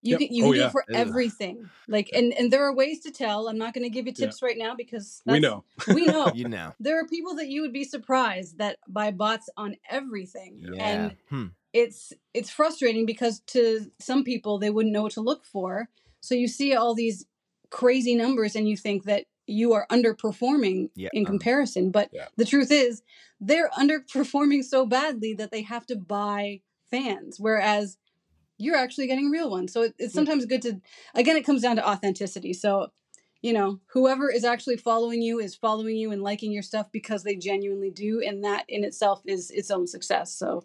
you Yep. can you Oh, can do yeah. it for Ugh. everything. Like and and there are ways to tell. I'm not going to give you Yeah. tips right now because we know we know. You know. There are people that you would be surprised that buy bots on everything. Yeah. And Hmm. it's it's frustrating because to some people they wouldn't know what to look for. So you see all these crazy numbers and you think that you are underperforming Yeah. in comparison. But Yeah. the truth is they're underperforming so badly that they have to buy fans. Whereas you're actually getting real ones. So it, it's sometimes good to again it comes down to authenticity. So you know, whoever is actually following you is following you and liking your stuff because they genuinely do, and that in itself is its own success. So,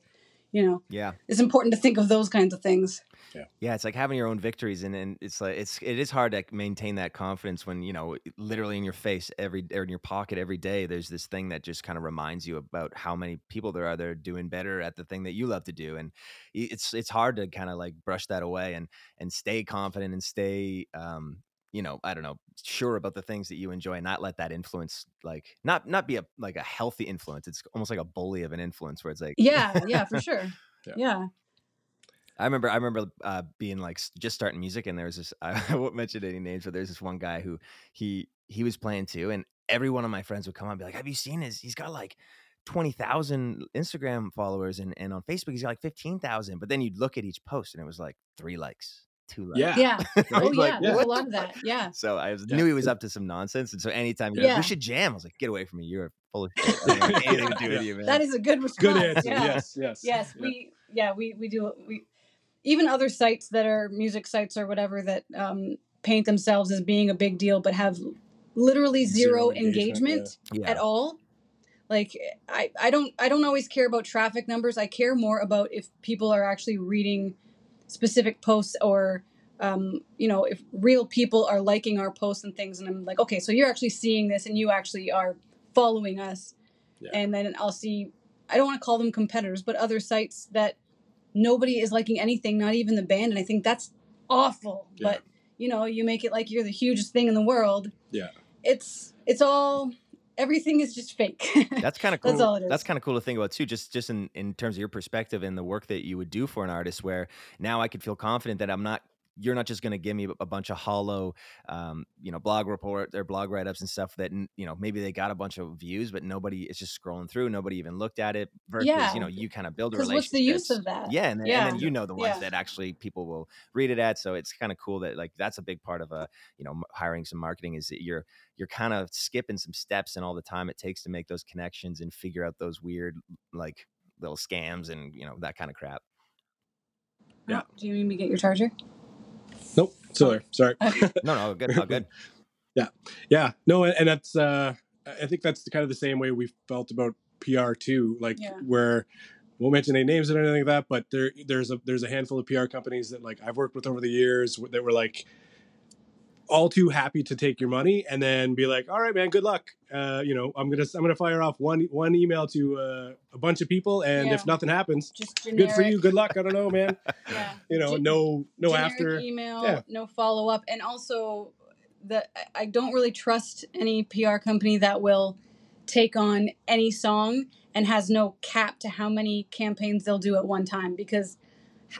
you know, Yeah. it's important to think of those kinds of things. Yeah, yeah it's like having your own victories, and, and it's like it's it is hard to maintain that confidence when you know literally in your face every or in your pocket every day. There's this thing that just kind of reminds you about how many people there are that are doing better at the thing that you love to do, and it's it's hard to kind of like brush that away and and stay confident and stay um you know I don't know sure about the things that you enjoy and not let that influence like not not be a like a healthy influence. It's almost like a bully of an influence where it's like Yeah, yeah, for sure. Yeah. yeah. I remember, I remember uh, being like just starting music, and there was this. I won't mention any names, but there's this one guy who he he was playing too, and every one of my friends would come up and be like, "Have you seen his? He's got like twenty thousand Instagram followers, and and on Facebook he's got like fifteen thousand. But then you'd look at each post, and it was like three likes, two likes. yeah Yeah. Oh, Right? Like, yeah. There's what a lot of that. Yeah. So I was, Yeah. knew he was up to some nonsense, and so anytime he was like, we should jam, I was like, "Get away from me! You're full of shit. I anything to do with you, man." That is a good response. good answer Yeah. yes yes Yes, Yeah. we yeah we we do we even other sites that are music sites or whatever that um, paint themselves as being a big deal but have literally zero, Zero engagement, engagement, yeah. at all. Like I I don't I don't always care about traffic numbers. I care more about if people are actually reading specific posts or um, you know if real people are liking our posts and things and I'm like okay so you're actually seeing this and you actually are following us Yeah. and then I'll see I don't want to call them competitors, but other sites that nobody is liking anything, not even the band, and I think that's awful. Yeah. But you know, you make it like you're the hugest thing in the world. Yeah. It's it's all everything is just fake. That's kind of cool. That's all it is. That's kind of cool to think about too. Just just in in terms of your perspective and the work that you would do for an artist, where now I could feel confident that I'm not. You're not just going to give me a bunch of hollow, um, you know, blog report or blog write ups and stuff that you know maybe they got a bunch of views, but nobody is just scrolling through. Nobody even looked at it. Versus, Yeah. you know, you kind of build a relationship. what's the use of that? Yeah, and then, Yeah. and then you know the ones Yeah. that actually people will read it at. So it's kind of cool that like that's a big part of a you know hiring some marketing is that you're you're kind of skipping some steps and all the time it takes to make those connections and figure out those weird like little scams and you know that kind of crap. Yeah. Oh, do you need me to get your charger? Nope still there sorry No, no, good, good. yeah yeah. no and, and that's uh i think that's the kind of the same way we felt about pr too like Yeah. where won't mention any names or anything like that but there there's a there's a handful of pr companies that like i've worked with over the years that were like all too happy to take your money and then be like all right man good luck uh you know i'm gonna i'm gonna fire off one one email to uh, a bunch of people and Yeah. if nothing happens Just good for you good luck i don't know man Yeah. you know Gen- no no after email, yeah. no follow up, and also that I don't really trust any PR company that will take on any song and has no cap to how many campaigns they'll do at one time because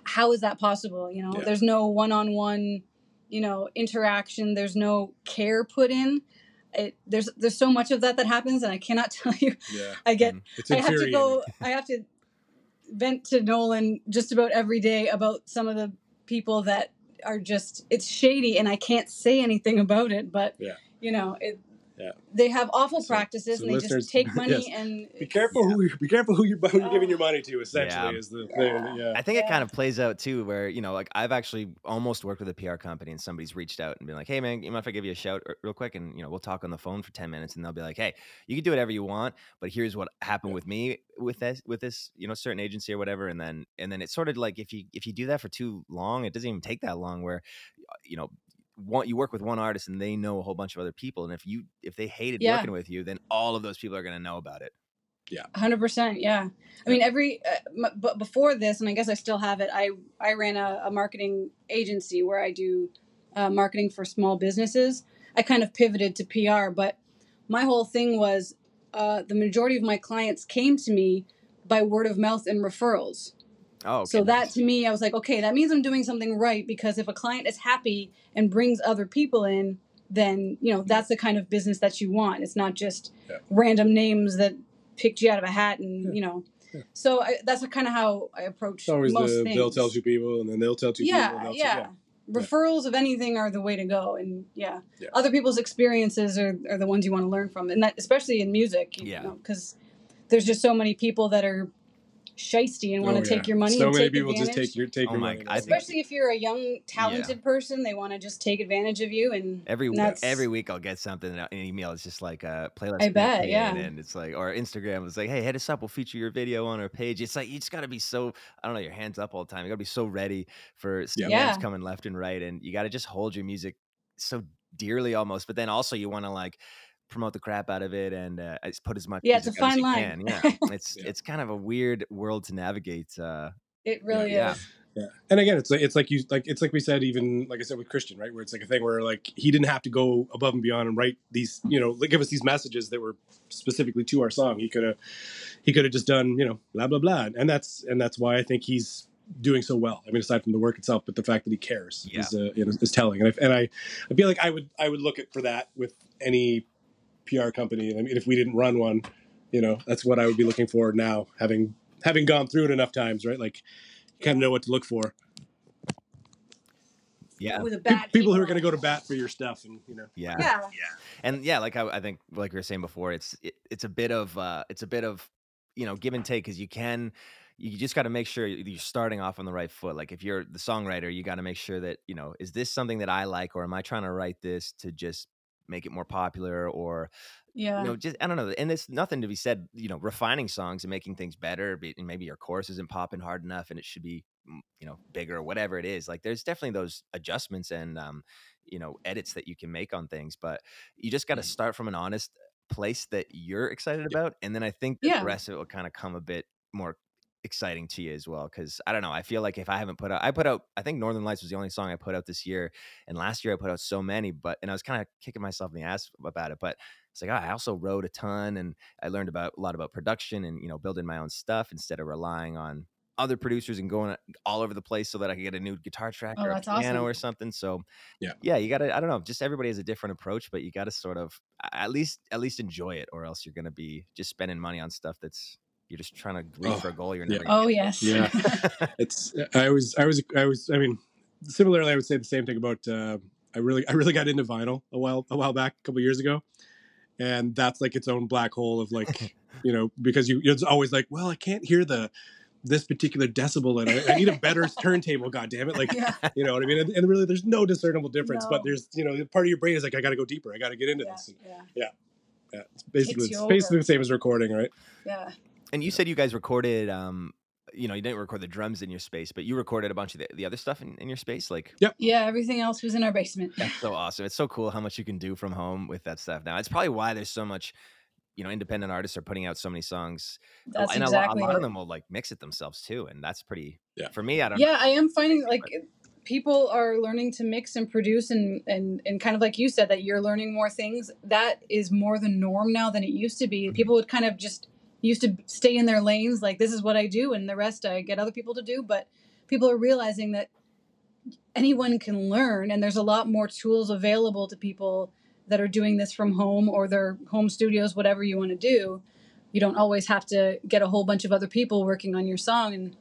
how is that possible? You know, Yeah. there's no one on one, you know, interaction. There's no care put in. It, there's there's so much of that that happens, and I cannot tell you. yeah I get Mhm. it's I have to go. I have to vent to Nolan just about every day about some of the people that are just it's shady and I can't say anything about it, but Yeah. you know, it Yeah. they have awful So- practices so and they just take money yes. and Be careful who you, be careful who you're, who you're giving your money to. Essentially, Yeah. is the thing. Yeah. I think it kind of plays out too, where you know, like I've actually almost worked with a PR company, and somebody's reached out and been like, "Hey, man, you mind if I give you a shout real quick?" And you know, we'll talk on the phone for ten minutes, and they'll be like, "Hey, you can do whatever you want, but here's what happened Yeah. with me with this with this you know certain agency or whatever." And then and then it's sort of like if you if you do that for too long, it doesn't even take that long. Where you know. One, you work with one artist and they know a whole bunch of other people, and if you if they hated Yeah. working with you, then all of those people are going to know about it. yeah Hundred percent, yeah. I mean, every uh, m- but before this, and I guess I still have it. I I ran a, a marketing agency where I do uh, marketing for small businesses. I kind of pivoted to PR, but my whole thing was uh, the majority of my clients came to me by word of mouth and referrals. Oh, So that to me, I was like, okay, that means I'm doing something right because if a client is happy and brings other people in, then you know mm-hmm. that's the kind of business that you want. It's not just Yeah. random names that picked you out of a hat and Yeah. you know. Yeah. So I, that's kind of how I approach It's always most the things. they'll tell two people, and then they'll tell two people. yeah, yeah, Referrals of anything are the way to go, and yeah, other people's experiences are, are the ones you want to learn from, and that especially in music, you Yeah. know, because there's just so many people that are shisty and want Oh, to take yeah. your money. So and many take people advantage. just take your take Oh your my- money. I think- especially if you're a young talented person they want to just take advantage of you and Every week, that's every week I'll get something in an email. It's just like a playlist. I bet, campaign, yeah. And it's like, or Instagram was like, hey, hit us up. We'll feature your video on our page. It's like you just got to be so, I don't know, your hands up all the time. You got to be so ready for scams Yeah. coming left and right, and you got to just hold your music so dearly almost. But then also you want to like promote the crap out of it and uh, as- put as much. Yeah, it's a music out as fine line. can. Yeah, it's Yeah. it's kind of a weird world to navigate. Uh, it really Yeah. is Yeah, and again, it's like it's like you like it's like we said, even like I said with Christian, right? Where it's like a thing where like he didn't have to go above and beyond and write these, you know, like, give us these messages that were specifically to our song. He could have, he could have just done, you know, blah blah blah, and that's and that's why I think he's doing so well. I mean, aside from the work itself, but the fact that he cares Yeah. is uh, you know, is telling. And I, and I, I feel like I would I would look at for that with any PR company. And I mean, if we didn't run one, you know, that's what I would be looking for now, having having gone through it enough times, right? Like, you kind of know what to look for. yeah, with a Pe- bad people who are going to go to bat for your stuff, and you know, yeah. yeah and yeah like I, I think like we were saying before it's it, it's a bit of uh it's a bit of you know give and take because you can you just got to make sure you're starting off on the right foot like if you're the songwriter you got to make sure that you know is this something that i like or am i trying to write this to just make it more popular or yeah you know just i don't know and it's nothing to be said you know refining songs and making things better and maybe your chorus isn't popping hard enough and it should be mm, you know bigger or whatever it is like there's definitely those adjustments and um you know edits that you can make on things but you just got to Mhm. start from an honest place that you're excited about and then i think that Yeah. the rest of it will kind of come a bit more exciting to you as well because i don't know i feel like if i haven't put out i put out i think northern lights was the only song i put out this year and last year i put out so many but and i was kind of kicking myself in the ass about it but it's like oh, i also wrote a ton and i learned about a lot about production and you know building my own stuff instead of relying on other producers and going all over the place so that i could get a new guitar track Oh, or a piano awesome. or something so Yeah. yeah you gotta i don't know just everybody has a different approach but you gotta sort of at least at least enjoy it or else you're gonna be just spending money on stuff that's you're just trying to reach Oh, for a goal you're yeah. never gonna oh yes. Yeah. it's I was I was I was I mean similarly I would say the same thing about uh, I really I really got into vinyl a while a while back a couple years ago, and that's like its own black hole of like you know because you it's always like well I can't hear the this particular decibel and I, I need a better turntable god damn it like yeah. you know what I mean? And, and really there's no discernible difference No. but there's you know part of your brain is like I got to go deeper. I got to get into yeah, this. And, yeah. Yeah. It's basically Takes it's basically the same as recording right? Yeah and you said you guys recorded um you know you didn't record the drums in your space but you recorded a bunch of the, the other stuff in, in your space like yeah everything else was in our basement That's so awesome. It's so cool how much you can do from home with that stuff now. It's probably why there's so much, you know, independent artists are putting out so many songs. A- that's and a lo- exactly a, lot of them will like mix it themselves too. And that's pretty, Yeah. for me, I don't yeah i am finding like people are learning to mix and produce and and and kind of like you said that you're learning more things that is more the norm now than it used to be people would kind of just used to stay in their lanes like this is what i do and the rest i get other people to do but people are realizing that anyone can learn and there's a lot more tools available to people that are doing this from home or their home studios whatever you want to do you don't always have to get a whole bunch of other people working on your song and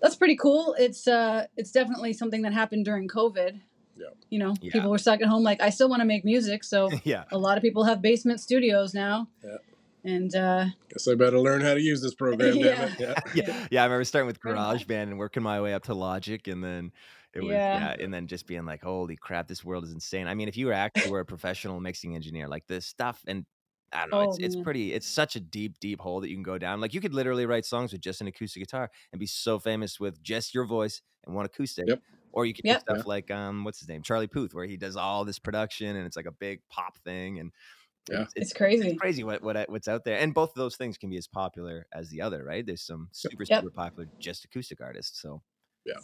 that's pretty cool it's uh it's definitely something that happened during covid Yeah. you know Yeah. people were stuck at home like i still want to make music so yeah. a lot of people have basement studios now Yeah. And uh Guess I better learn how to use this program. Yeah. Damn it. Yeah. yeah, yeah. I remember starting with GarageBand and working my way up to Logic, and then it was Yeah. yeah. and then just being like, "Holy crap, this world is insane." I mean, if you were actually were a professional mixing engineer, like this stuff, and I don't know, Oh, it's it's pretty. It's such a deep, deep hole that you can go down. Like you could literally write songs with just an acoustic guitar and be so famous with just your voice and one acoustic. Yep. Or you could Yep. do stuff like um, what's his name, Charlie Puth, where he does all this production and it's like a big pop thing, and Yeah. it's, it's crazy it's crazy what, what what's out there and both of those things can be as popular as the other right there's some super Yep. super popular just acoustic artists so Yeah.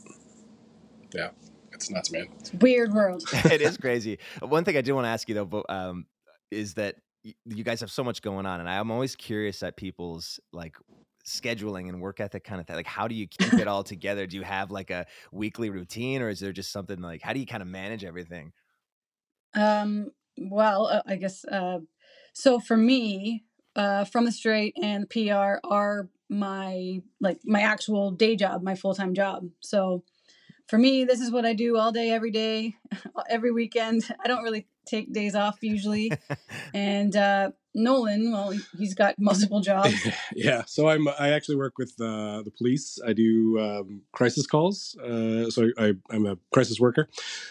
Yeah. It's nuts, man. it's a weird world it is crazy one thing i do want to ask you though but, um, is that you guys have so much going on and i'm always curious at people's like scheduling and work ethic kind of thing like how do you keep it all together do you have like a weekly routine or is there just something like how do you kind of manage everything Um, well, uh, I guess uh, so. For me, uh, from the Strait and PR are my like my actual day job, my full time job. So for me, this is what I do all day, every day, every weekend. I don't really take days off usually. and uh, Nolan, well, he's got multiple jobs. yeah. So I'm I actually work with uh, the police. I do um, crisis calls. Uh, so I, I'm a crisis worker.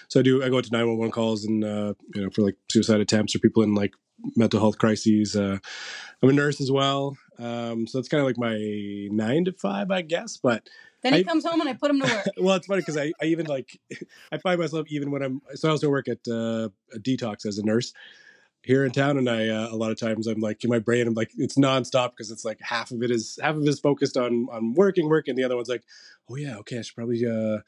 So I do I go to 911 calls and uh, you know for like suicide attempts or people in like mental health crises. Uh, I'm a nurse as well. Um, so it's kind of like my nine to five, I guess. But Then he I- comes home and I put him to work. well, it's funny because I, I even like I find myself even when I'm so I also work at uh, a detox as a nurse here in town, and I uh, a lot of times I'm like in my brain I'm like it's nonstop because it's like half of it is half of it is focused on on working work, and the other one's like oh yeah okay I should probably uh,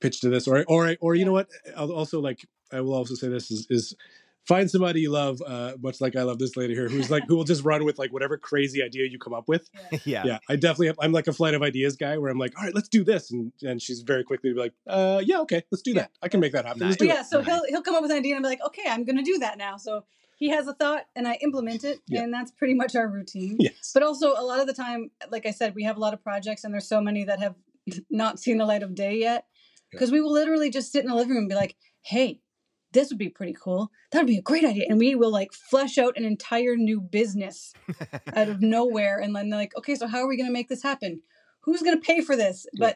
pitch to this or or or you know what I'll also like I will also say this is is find somebody you love uh, much like I love this lady here who's like who will just run with like whatever crazy idea you come up with yeah yeah i definitely have, i'm like a flight of ideas guy where i'm like all right let's do this and and she's very quickly to be like uh yeah okay let's do Yeah. that i can make that happen let's Nice. do yeah, it so he'll he'll come up with an idea and be like, okay, I'm gonna do that now. So he has a thought and I implement it, Yeah. and that's pretty much our routine. yes But also a lot of the time, like I said, we have a lot of projects and there's so many that have not seen the light of day yet. Because we will literally just sit in the living room and be like, hey, this would be pretty cool. That would be a great idea. And we will like flesh out an entire new business out of nowhere. And then they're like, okay, so how are we going to make this happen? Who's going to pay for this? Yeah.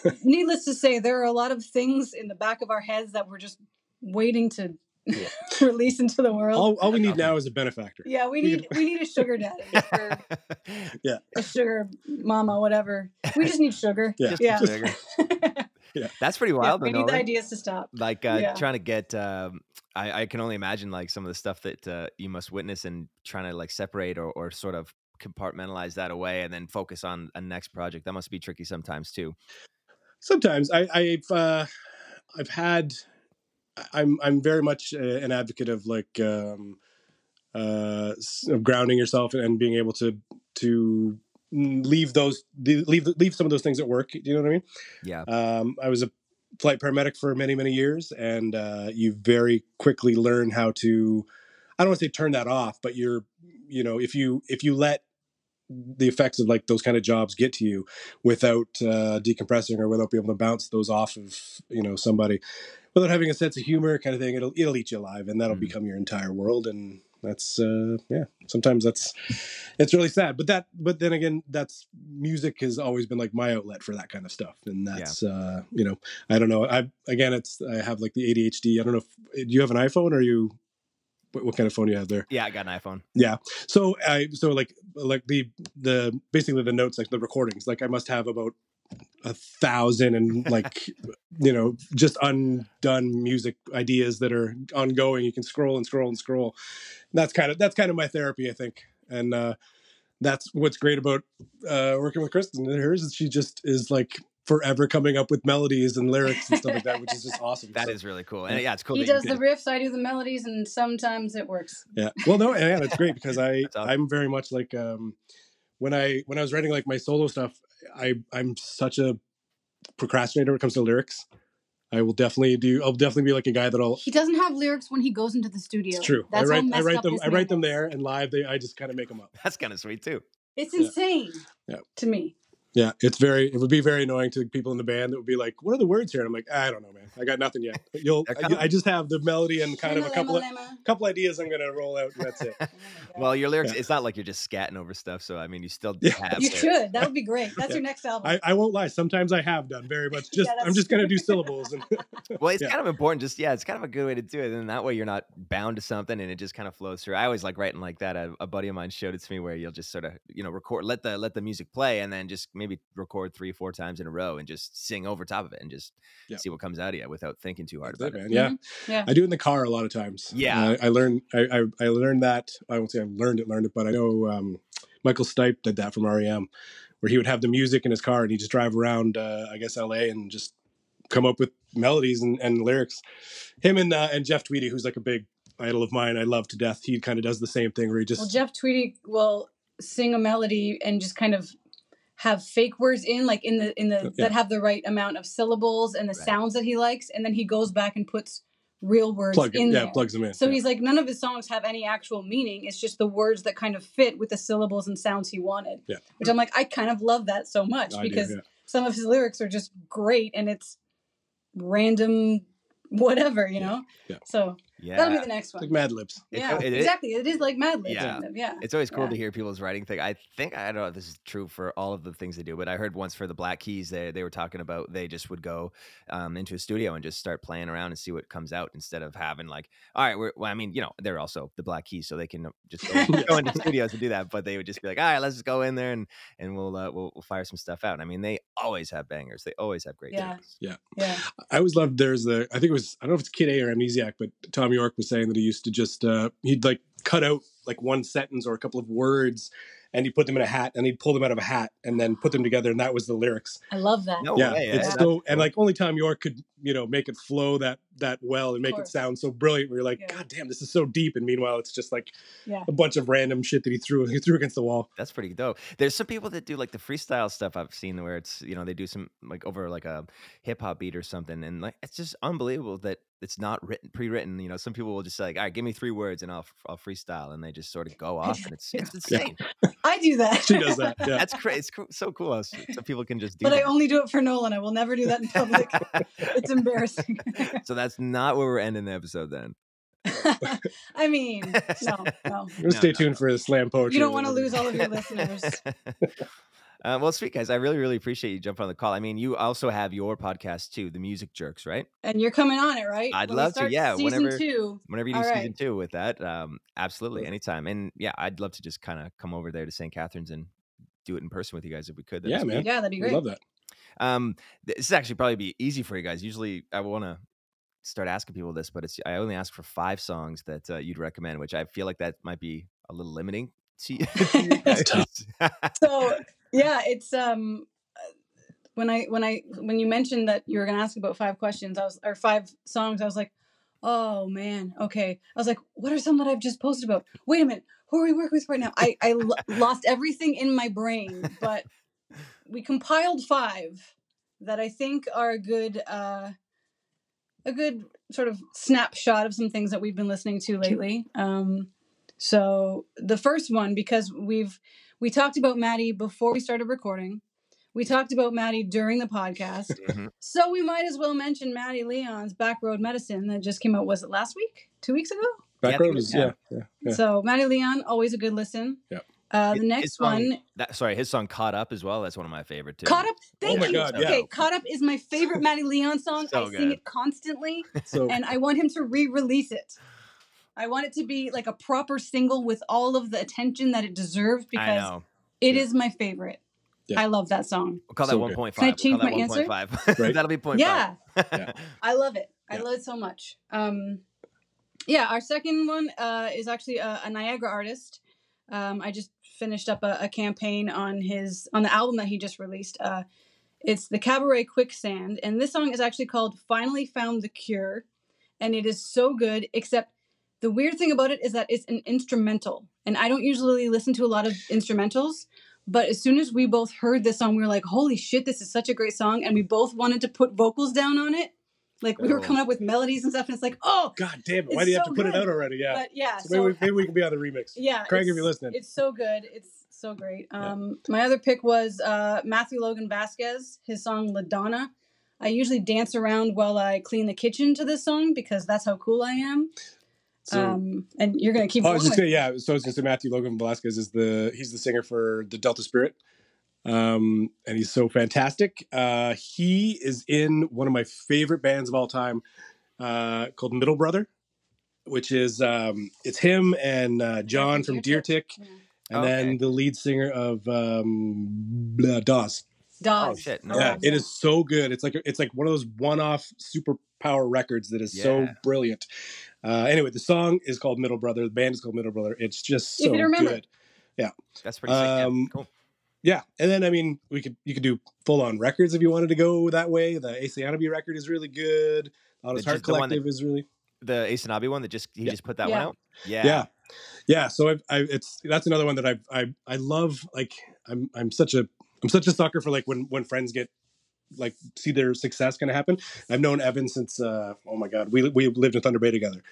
But needless to say, there are a lot of things in the back of our heads that we're just waiting to Yeah. release into the world. all, all we need uh-huh. now is a benefactor yeah, we we need we need a sugar daddy yeah a sugar mama, whatever. We just need sugar. yeah, Yeah. sugar. That's pretty Yeah, wild we though, need the ideas to stop. like uh, Yeah. trying to get um, I, I can only imagine like some of the stuff that uh, you must witness and trying to like separate or, or sort of compartmentalize that away and then focus on a next project. That must be tricky sometimes too. Sometimes. I i've uh i've had i'm i'm very much uh, an advocate of like um uh grounding yourself and being able to to leave those leave leave some of those things at work do you know what i mean yeah Um, I was a flight paramedic for many, many years, and uh, you very quickly learn how to. I don't want to say turn that off, but you're, you know, if you if you let the effects of like those kind of jobs get to you without uh, decompressing or without being able to bounce those off of you know somebody, without having a sense of humor, kind of thing, it'll it'll eat you alive, and that'll Mm. become your entire world, and that's uh yeah sometimes that's it's really sad but that but then again that's music has always been like my outlet for that kind of stuff and that's uh you know i don't know i again it's i have like the adhd i don't know if do you have an iphone or you what, what kind of phone you have there yeah i got an iphone Yeah. so i so like like the the basically the notes like the recordings like i must have about a thousand and like you know just undone music ideas that are ongoing. You can scroll and scroll and scroll. That's kind of that's kind of my therapy i think. And uh that's what's great about uh working with kristen and hers is she just is like forever coming up with melodies and lyrics and stuff like that which is just awesome. That So- is really cool. and yeah it's cool he does the can- riffs, I do the melodies, and sometimes it works. yeah. Well no yeah that's great because i awesome. i'm very much like um when i when i was writing like my solo stuff i i'm such a procrastinator when it comes to lyrics i will definitely do i'll definitely be like a guy that'll He doesn't have lyrics when he goes into the studio. it's true i That's how write i write up them i write them there and live they i just kind of make them up that's kind of sweet too It's Yeah. insane Yeah. to me. Yeah, it's very. It would be very annoying to people in the band that would be like, "What are the words here?" And I'm like, "I don't know, man. I got nothing yet. You'll. I. I just have the melody and kind of a Lemma, couple of lemma, lemma. couple ideas I'm gonna roll out, and that's it." Oh well, your lyrics, Yeah. it's not like you're just scatting over stuff. So, I mean, you still Yeah. have. you the- should. That would be great. That's Yeah. your next album. I, I won't lie. Sometimes I have done very much. Just Yeah, I'm just gonna do syllables and Well, it's Yeah. kind of important. Just yeah, it's kind of a good way to do it, and that way you're not bound to something, and it just kind of flows through. I always like writing like that. A, a buddy of mine showed it to me where you'll just sort of you know record, let the let the music play, and then just maybe record three or four times in a row, and just sing over top of it, and just Yeah. see what comes out of you without thinking too hard That's about it, it. man. Yeah, Yeah. I do in the car a lot of times. Yeah. Uh, I learned. I, I I learned that. I won't say I learned it, learned it, but I know um, Michael Stipe did that from REM, where he would have the music in his car and he'd just drive around. Uh, I guess L.A. and just come up with melodies and, and lyrics. Him and uh, and Jeff Tweedy, who's like a big idol of mine, I love to death. He kind of does the same thing where he just Well, Jeff Tweedy will sing a melody and just kind of have fake words in, like in the in the Yeah. that have the right amount of syllables and the Right. sounds that he likes, and then he goes back and puts real words plug it. in Yeah, there. plugs them in. So yeah. he's like, none of his songs have any actual meaning. It's just the words that kind of fit with the syllables and sounds he wanted. Yeah. Which I'm like, I kind of love that so much I do, because yeah. some of his lyrics are just great and it's random whatever, you know? Yeah. So Yeah, that'll be the next one. like Mad Libs. It- yeah, it is- exactly. It is like Mad Libs, Yeah. kind of. Yeah. It's always cool Yeah. to hear people's writing thing. I think I don't know if this is true for all of the things they do, but I heard once for the Black Keys they they were talking about they just would go um, into a studio and just start playing around and see what comes out instead of having like, all right, we're, well, I mean, you know, they're also the Black Keys, so they can just go, go into studios and do that. But they would just be like, all right, let's just go in there and and we'll uh, we'll, we'll fire some stuff out. I mean, they always have bangers. They always have great things. Yeah. Yeah. I always loved there's the I think it was I don't know if it's Kid A or Amnesiac, but Thom Yorke was saying that he used to just uh he'd like cut out like one sentence or a couple of words and he'd put them in a hat and he'd pull them out of a hat and then put them together and that was the lyrics. I love that. No yeah, way. it's eh? so That's and like only Thom Yorke could you know make it flow that that well and make it sound so brilliant. Where you're like, Yeah. God damn, this is so deep, and meanwhile it's just like Yeah. a bunch of random shit that he threw he threw against the wall. That's pretty dope. There's some people that do like the freestyle stuff I've seen where it's you know they do some like over like a hip hop beat or something, and like it's just unbelievable that it's not written pre-written. You know, some people will just say like, all right, give me three words and I'll I'll freestyle, and they just sort of go off, and it's it's Yeah. insane. I do that. She does that. Yeah. That's crazy. It's coo- so cool. how s- Some people can just do but I only do it for Nolan. I will never do that in public. it's embarrassing. so that's not where we're ending the episode then. I mean, no, no. We're No, stay no, tuned no. for the slam poetry. You don't want to lose all of your listeners. Uh, well, sweet guys, I really, really appreciate you jumping on the call. I mean, you also have your podcast too, the Music Jerks, right? And you're coming on it, right? I'd When love to, yeah, Season whenever- two. Whenever you do All season right. two with that, um, absolutely, anytime. And yeah, I'd love to just kind of come over there to St. Catharines and do it in person with you guys if we could. That'd Yeah, man. sweet. Yeah, that'd be We great. love that. Um, this is actually probably be easy for you guys. Usually, I want to start asking people this, but it's I only ask for five songs that uh, you'd recommend, which I feel like that might be a little limiting to you. to you That's guys. so yeah it's um uh, when i when i when you mentioned that you were going to ask about five questions i was or five songs i was like oh man okay. I was like what are some that i've just posted about? Wait a minute who are we working with right now? I i lo- lost everything in my brain but we compiled five that i think are a good uh a good sort of snapshot of some things that we've been listening to lately. Um so the first one because we've we talked about Maddie before we started recording. We talked about Maddie during the podcast. Mhm. so we might as well mention Maddie Leon's Back Road Medicine that just came out. Was it last week? Two weeks ago? Yeah, I Back think road it is was- yeah, yeah, yeah. So Maddie Leon, always a good listen. Yep. Uh, the his next song- one, That, sorry, his song "Caught Up" as well. That's one of my favorite too. Caught Up. Thank my you. God, yeah. Okay, Caught Up is my favorite Maddie Leon song. So I sing it constantly, So and I want him to re-release it. I want it to be like a proper single with all of the attention that it deserves I because know. It Yeah. is my favorite. Yeah. I love that song. We'll call So that one point five. Can I five. change my answer? Right. That'll be point Yeah. five. Yeah. I love it. I love it so much. Um, yeah, our second one uh, is actually a, a Niagara artist. Um, I just finished up a, a campaign on his on the album that he just released. Uh, it's the Cabaret Quicksand, and this song is actually called "Finally Found the Cure," and it is so good. Except the weird thing about it is that it's an instrumental, and I don't usually listen to a lot of instrumentals. But as soon as we both heard this song, we were like, "Holy shit, this is such a great song!" And we both wanted to put vocals down on it. Like we were Oh. coming up with melodies and stuff, and it's like, "Oh, God damn it! Why do you have so to put it out already? Yeah. but yeah." So So, maybe, we, maybe we can be on the remix. yeah, Craig, if you're listening. it's so good. It's so great. Um, My other pick was uh, Matthew Logan Vasquez, his song La Donna. I usually dance around while I clean the kitchen to this song because that's how cool I am. So, um, and you're gonna keep. oh, I was just gonna, yeah. So I was gonna say Matthew Logan Velasquez is the he's the singer for the Delta Spirit, um, and he's so fantastic. Uh, he is in one of my favorite bands of all time, uh, called Middle Brother, which is um, it's him and uh, John from Deer Deer Tick, Yeah. and Okay. then the lead singer of um, blah, Dawes. Dawes. Oh, shit, no. Yeah, love it that. is so good. It's like it's like one of those one-off superpower records that is so brilliant. Uh, anyway, the song is called Middle Brother. The band is called Middle Brother. It's just so good. Yeah. That's pretty sick. Yeah, Um, cool. Yeah, and then I mean, we could you could do full-on records if you wanted to go that way. The Asianabe record is really good. Honest The- Heart one that- Collective is really The Ace and one that just he Yeah. just put that Yeah. one out. Yeah. yeah yeah so I've, I it's that's another one that i i i love like i'm i'm such a i'm such a sucker for like when when friends get like see their success gonna happen i've known evan since uh oh my god we we lived in thunder bay together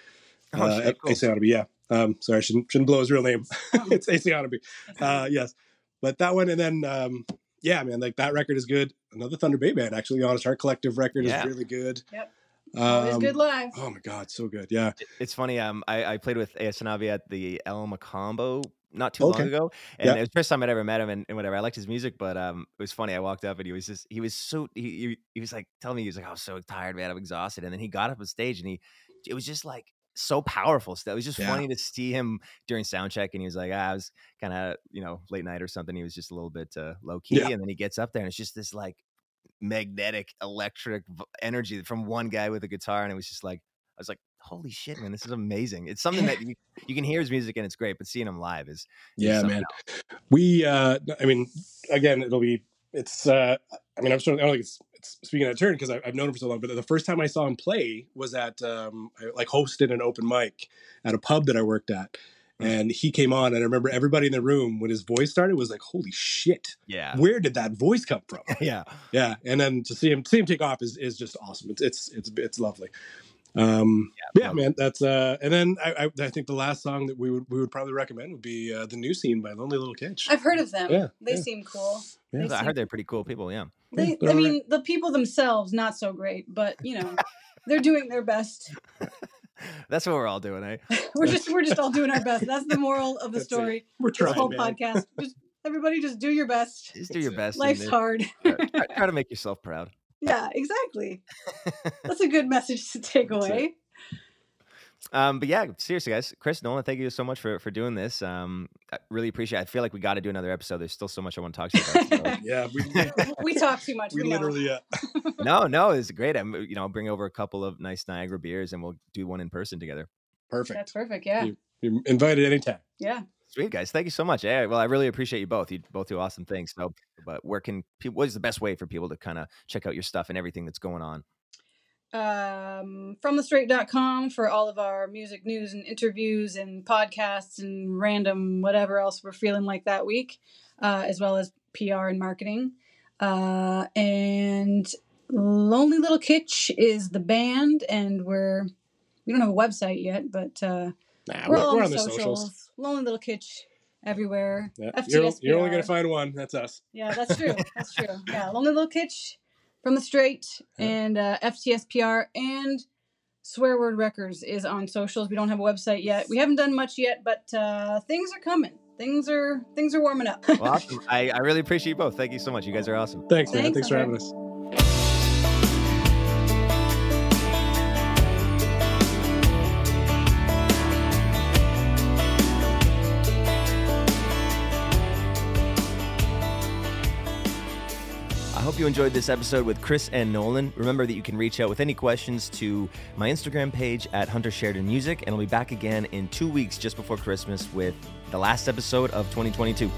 Oh, uh, shit, cool. Ace yeah um sorry i shouldn't shouldn't blow his real name Oh. it's Ace uh yes but that one and then um yeah man like that record is good another thunder bay band actually honest heart collective record Yeah. is really good Yep. Always um, good live. oh my god so good yeah It's funny. Um, I, I played with Asanavi at the El Mocambo not too Okay. long ago, and Yeah. it was the first time I'd ever met him and, and whatever. I liked his music, but um, it was funny. I walked up and he was just he was so he he, he was like telling me he was like, I'm so tired, man. I'm exhausted." And then he got up on stage and he it was just like so powerful stuff. It was just Yeah. funny to see him during sound check, and he was like, ah, "I was kind of you know late night or something." He was just a little bit uh, low key, Yeah. and then he gets up there and it's just this like magnetic electric energy from one guy with a guitar, and it was just like I was like, "Holy shit, man! This is amazing." It's something that you you can hear his music and it's great, but seeing him live is Yeah, man. We, uh, I mean, again, it'll be, it's, uh, I mean, I'm sure, I don't think it's, it's speaking out of turn because I've known him for so long, but the first time I saw him play was at, um, I like hosted an open mic at a pub that I worked at. Mm. And he came on, and I remember everybody in the room when his voice started was like, "Holy shit! Yeah, Where did that voice come from?" yeah. yeah, and then to see him see him take off is, is just awesome. It's it's it's it's lovely. Um, yeah, love man, that's uh, and then I, I I think the last song that we would we would probably recommend would be uh, the new scene by Lonely Little Kitsch. I've heard of them. Yeah, they yeah. seem cool. Yeah. They I seem- heard they're pretty cool people. Yeah, They, I all right. mean, the people themselves not so great, but you know, they're doing their best. that's what we're all doing, eh? We're just we're just all doing our best. That's the moral of the That's it. story. We're This trying, whole man. podcast. Just everybody, just do your best. Just do your it. best. Life's hard. Try, try- try to make yourself proud. Yeah, exactly. That's a good message to take away. Um, but yeah, seriously, guys, Kris Nolan, thank you so much for for doing this. Um, I really appreciate. it. I feel like we got to do another episode. There's still so much I want to talk to you about. so- Yeah, we, we, We talk too much. we We, literally yeah. no, no, it's great. I'm, you know, I'll bring over a couple of nice Niagara beers and we'll do one in person together. perfect. That's perfect. Yeah, You- You're invited anytime. yeah. Sweet guys, thank you so much. Yeah, well, I really appreciate you both. You both do awesome things. So, but where can people? What is the best way for people to kind of check out your stuff and everything that's going on? um, fromthestrait.com for all of our music news and interviews and podcasts and random whatever else we're feeling like that week, uh, as well as PR and marketing. Uh, and Lonely Little Kitsch is the band, and we're we don't have a website yet, but uh, Nah, we're we're, all we're on on the the socials. socials. Lonely Little Kitsch everywhere. Yeah. You're, you're only gonna find one. That's us. Yeah, that's true. That's true. Yeah, Lonely Little Kitsch from the Strait Yeah. and uh, FTSPR and Swear Word Records is on socials. We don't have a website yet. We haven't done much yet, but uh, things are coming. Things are things are warming up. Well, awesome. I, I really appreciate you both. Thank you so much. You guys are awesome. Thanks, man. Thanks, Thanks for having us. Hope you enjoyed this episode with Kris and Nolan. Remember that you can reach out with any questions to my Instagram page at Hunter Sheridan Music, and I'll be back again in two weeks just before Christmas with the last episode of 2022.